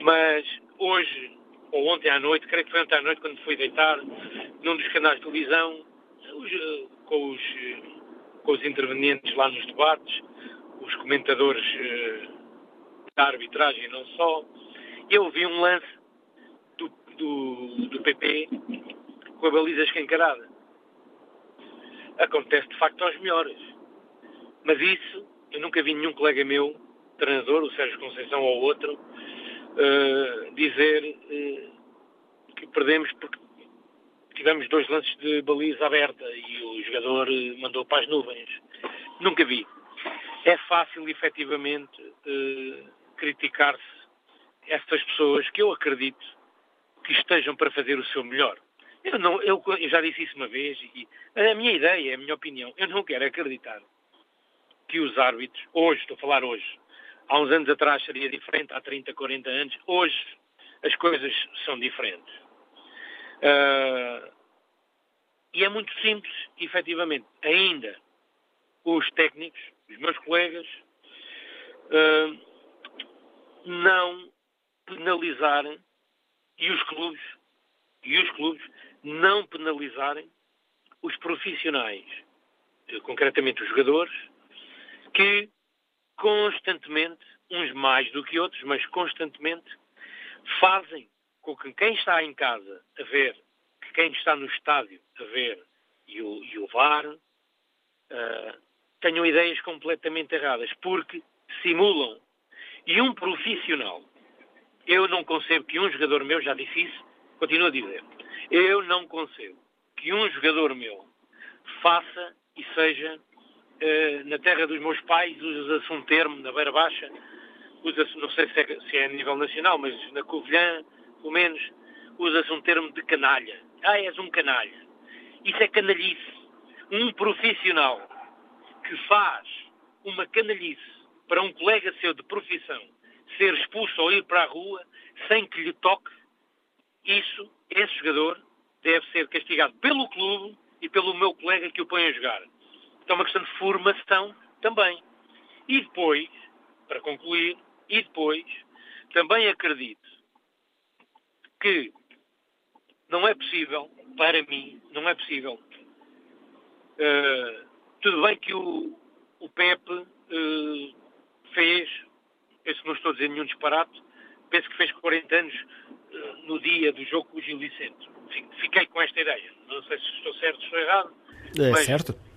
T: Mas hoje, ou ontem à noite, creio que foi ontem à noite, quando fui deitar, num dos canais de televisão, os, eh, com, os, com os intervenientes lá nos debates, os comentadores uh, da arbitragem e não só, eu vi um lance do, do, do PP com a baliza escancarada. Acontece de facto aos melhores. Mas isso, eu nunca vi nenhum colega meu, treinador, o Sérgio Conceição ou outro, uh, dizer uh, que perdemos porque tivemos dois lances de baliza aberta e o jogador eh, mandou para as nuvens. Nunca vi. É fácil, efetivamente, uh, criticar-se estas pessoas que eu acredito que estejam para fazer o seu melhor. Eu, não, eu, eu já disse isso uma vez e a minha ideia, a minha opinião, eu não quero acreditar que os árbitros, hoje, estou a falar hoje, há uns anos atrás seria diferente, há 30, 40 anos, hoje as coisas são diferentes. Uh, e é muito simples, efetivamente. Ainda os técnicos, os meus colegas, uh, não penalizarem e os clubes e os clubes não penalizarem os profissionais, concretamente os jogadores, que constantemente, uns mais do que outros, mas constantemente, fazem com que quem está em casa a ver, que quem está no estádio a ver e o, e o VAR, uh, tenham ideias completamente erradas, porque simulam e um profissional. Eu não concebo que um jogador meu, já disse isso, continuo a dizer, eu não concebo que um jogador meu faça e seja na terra dos meus pais, usa-se um termo, na beira baixa, usa-se, não sei se é, se é a nível nacional, mas na Covilhã, pelo menos, usa-se um termo de canalha. Ah, és um canalha. Isso é canalhice. Um profissional que faz uma canalhice para um colega seu de profissão ser expulso ou ir para a rua sem que lhe toque, isso, esse jogador, deve ser castigado pelo clube e pelo meu colega que o põe a jogar. É uma questão de formação também. E depois, para concluir, e depois, também acredito que não é possível, para mim, não é possível. Uh, tudo bem que o, o Pepe uh, fez, penso que não estou a dizer nenhum disparate, penso que fez 40 anos uh, no dia do jogo com o Gil Vicente. Fiquei com esta ideia. Não sei se estou certo ou estou errado.
B: É mas... certo.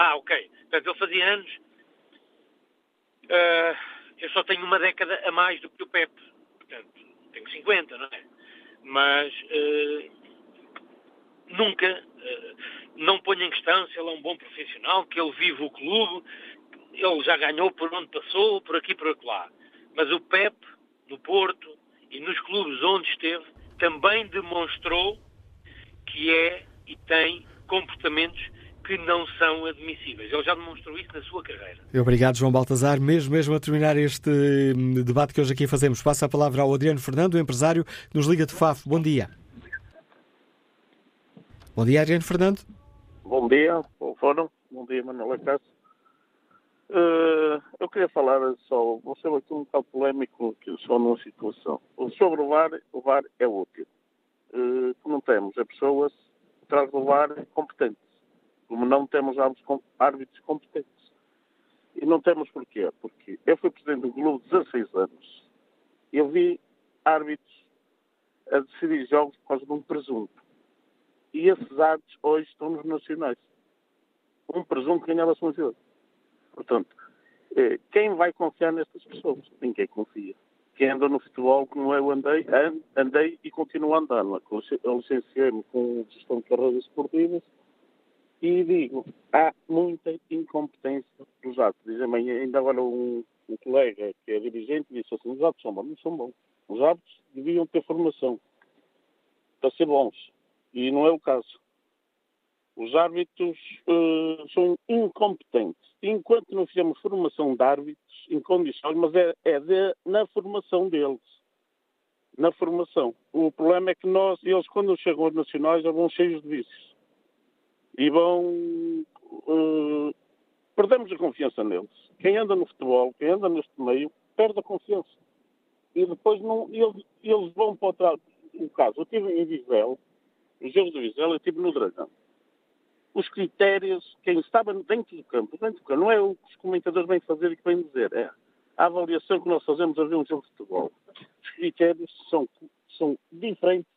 T: Ah, ok. Portanto, ele fazia anos. Uh, eu só tenho uma década a mais do que o Pepe. Portanto, tenho 50, não é? Mas uh, nunca, uh, não ponho em questão se ele é um bom profissional, que ele vive o clube, ele já ganhou por onde passou, por aqui por lá. Mas o Pepe, no Porto e nos clubes onde esteve, também demonstrou que é e tem comportamentos que não são admissíveis. Ele já demonstrou isso na sua carreira.
B: Obrigado, João Baltazar. Mesmo, mesmo a terminar este hum, debate que hoje aqui fazemos, passo a palavra ao Adriano Fernando, empresário que nos liga de FAF. Bom dia. Bom dia, Adriano Fernando.
U: Bom dia, bom fórum. Bom dia, Manuela Cássio. Uh, eu queria falar só, vou ser aqui um bocado polémico só numa situação. Sobre o VAR, o VAR é útil. Uh, não temos é pessoas atrás do VAR competentes como não temos árbitros competentes. E não temos porquê? Porque eu fui presidente do Globo 16 anos. Eu vi árbitros a decidir jogos por causa de um presunto. E esses árbitros hoje estão nos nacionais. Um presunto ganhava-se um jogo. Portanto, eh, quem vai confiar nestas pessoas? Ninguém confia. Quem anda no futebol, como eu andei, andei e continuo andando. Eu licenciei-me com gestão de carreiras esportivas e digo, há muita incompetência dos atos. Dizem ainda agora um, um, colega que é dirigente disse assim, os atos são bons, não são bons. Os atos deviam ter formação para ser bons. E não é o caso. Os árbitros uh, são incompetentes. Enquanto não fizemos formação de árbitros em condições, mas é, é de, na formação deles. Na formação. O problema é que nós, eles quando chegam aos nacionais, já vão cheios de vícios e vão. Uh, perdemos a confiança neles. Quem anda no futebol, quem anda neste meio, perde a confiança. E depois não, eles, eles vão para o trás. No caso, eu estive em Vizela, os jogos de Vizela, eu estive no Dragão. Os critérios, quem estava dentro do campo, dentro do campo, não é o que os comentadores vêm fazer e que vêm dizer, é a avaliação que nós fazemos a ver um jogo de futebol. Os critérios são, são diferentes,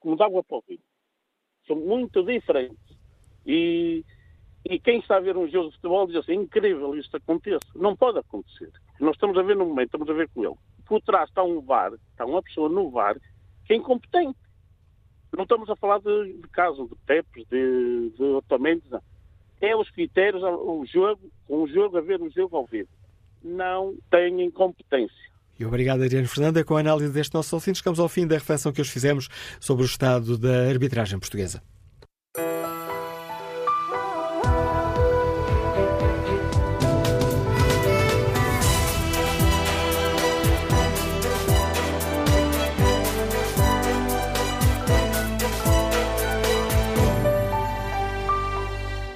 U: como de água para o vinho. São muito diferentes. E, e quem está a ver um jogo de futebol diz assim, incrível isto aconteça. Não pode acontecer. Nós estamos a ver no momento, estamos a ver com ele. Por trás está um VAR, está uma pessoa no VAR que é incompetente. Não estamos a falar de, de casos de PEPs, de, de não. É os critérios, o jogo, um jogo a ver um jogo ao vivo. Não tem incompetência.
B: E obrigado, Adriano Fernanda. Com a análise deste nosso ouvinte, chegamos ao fim da reflexão que hoje fizemos sobre o estado da arbitragem portuguesa.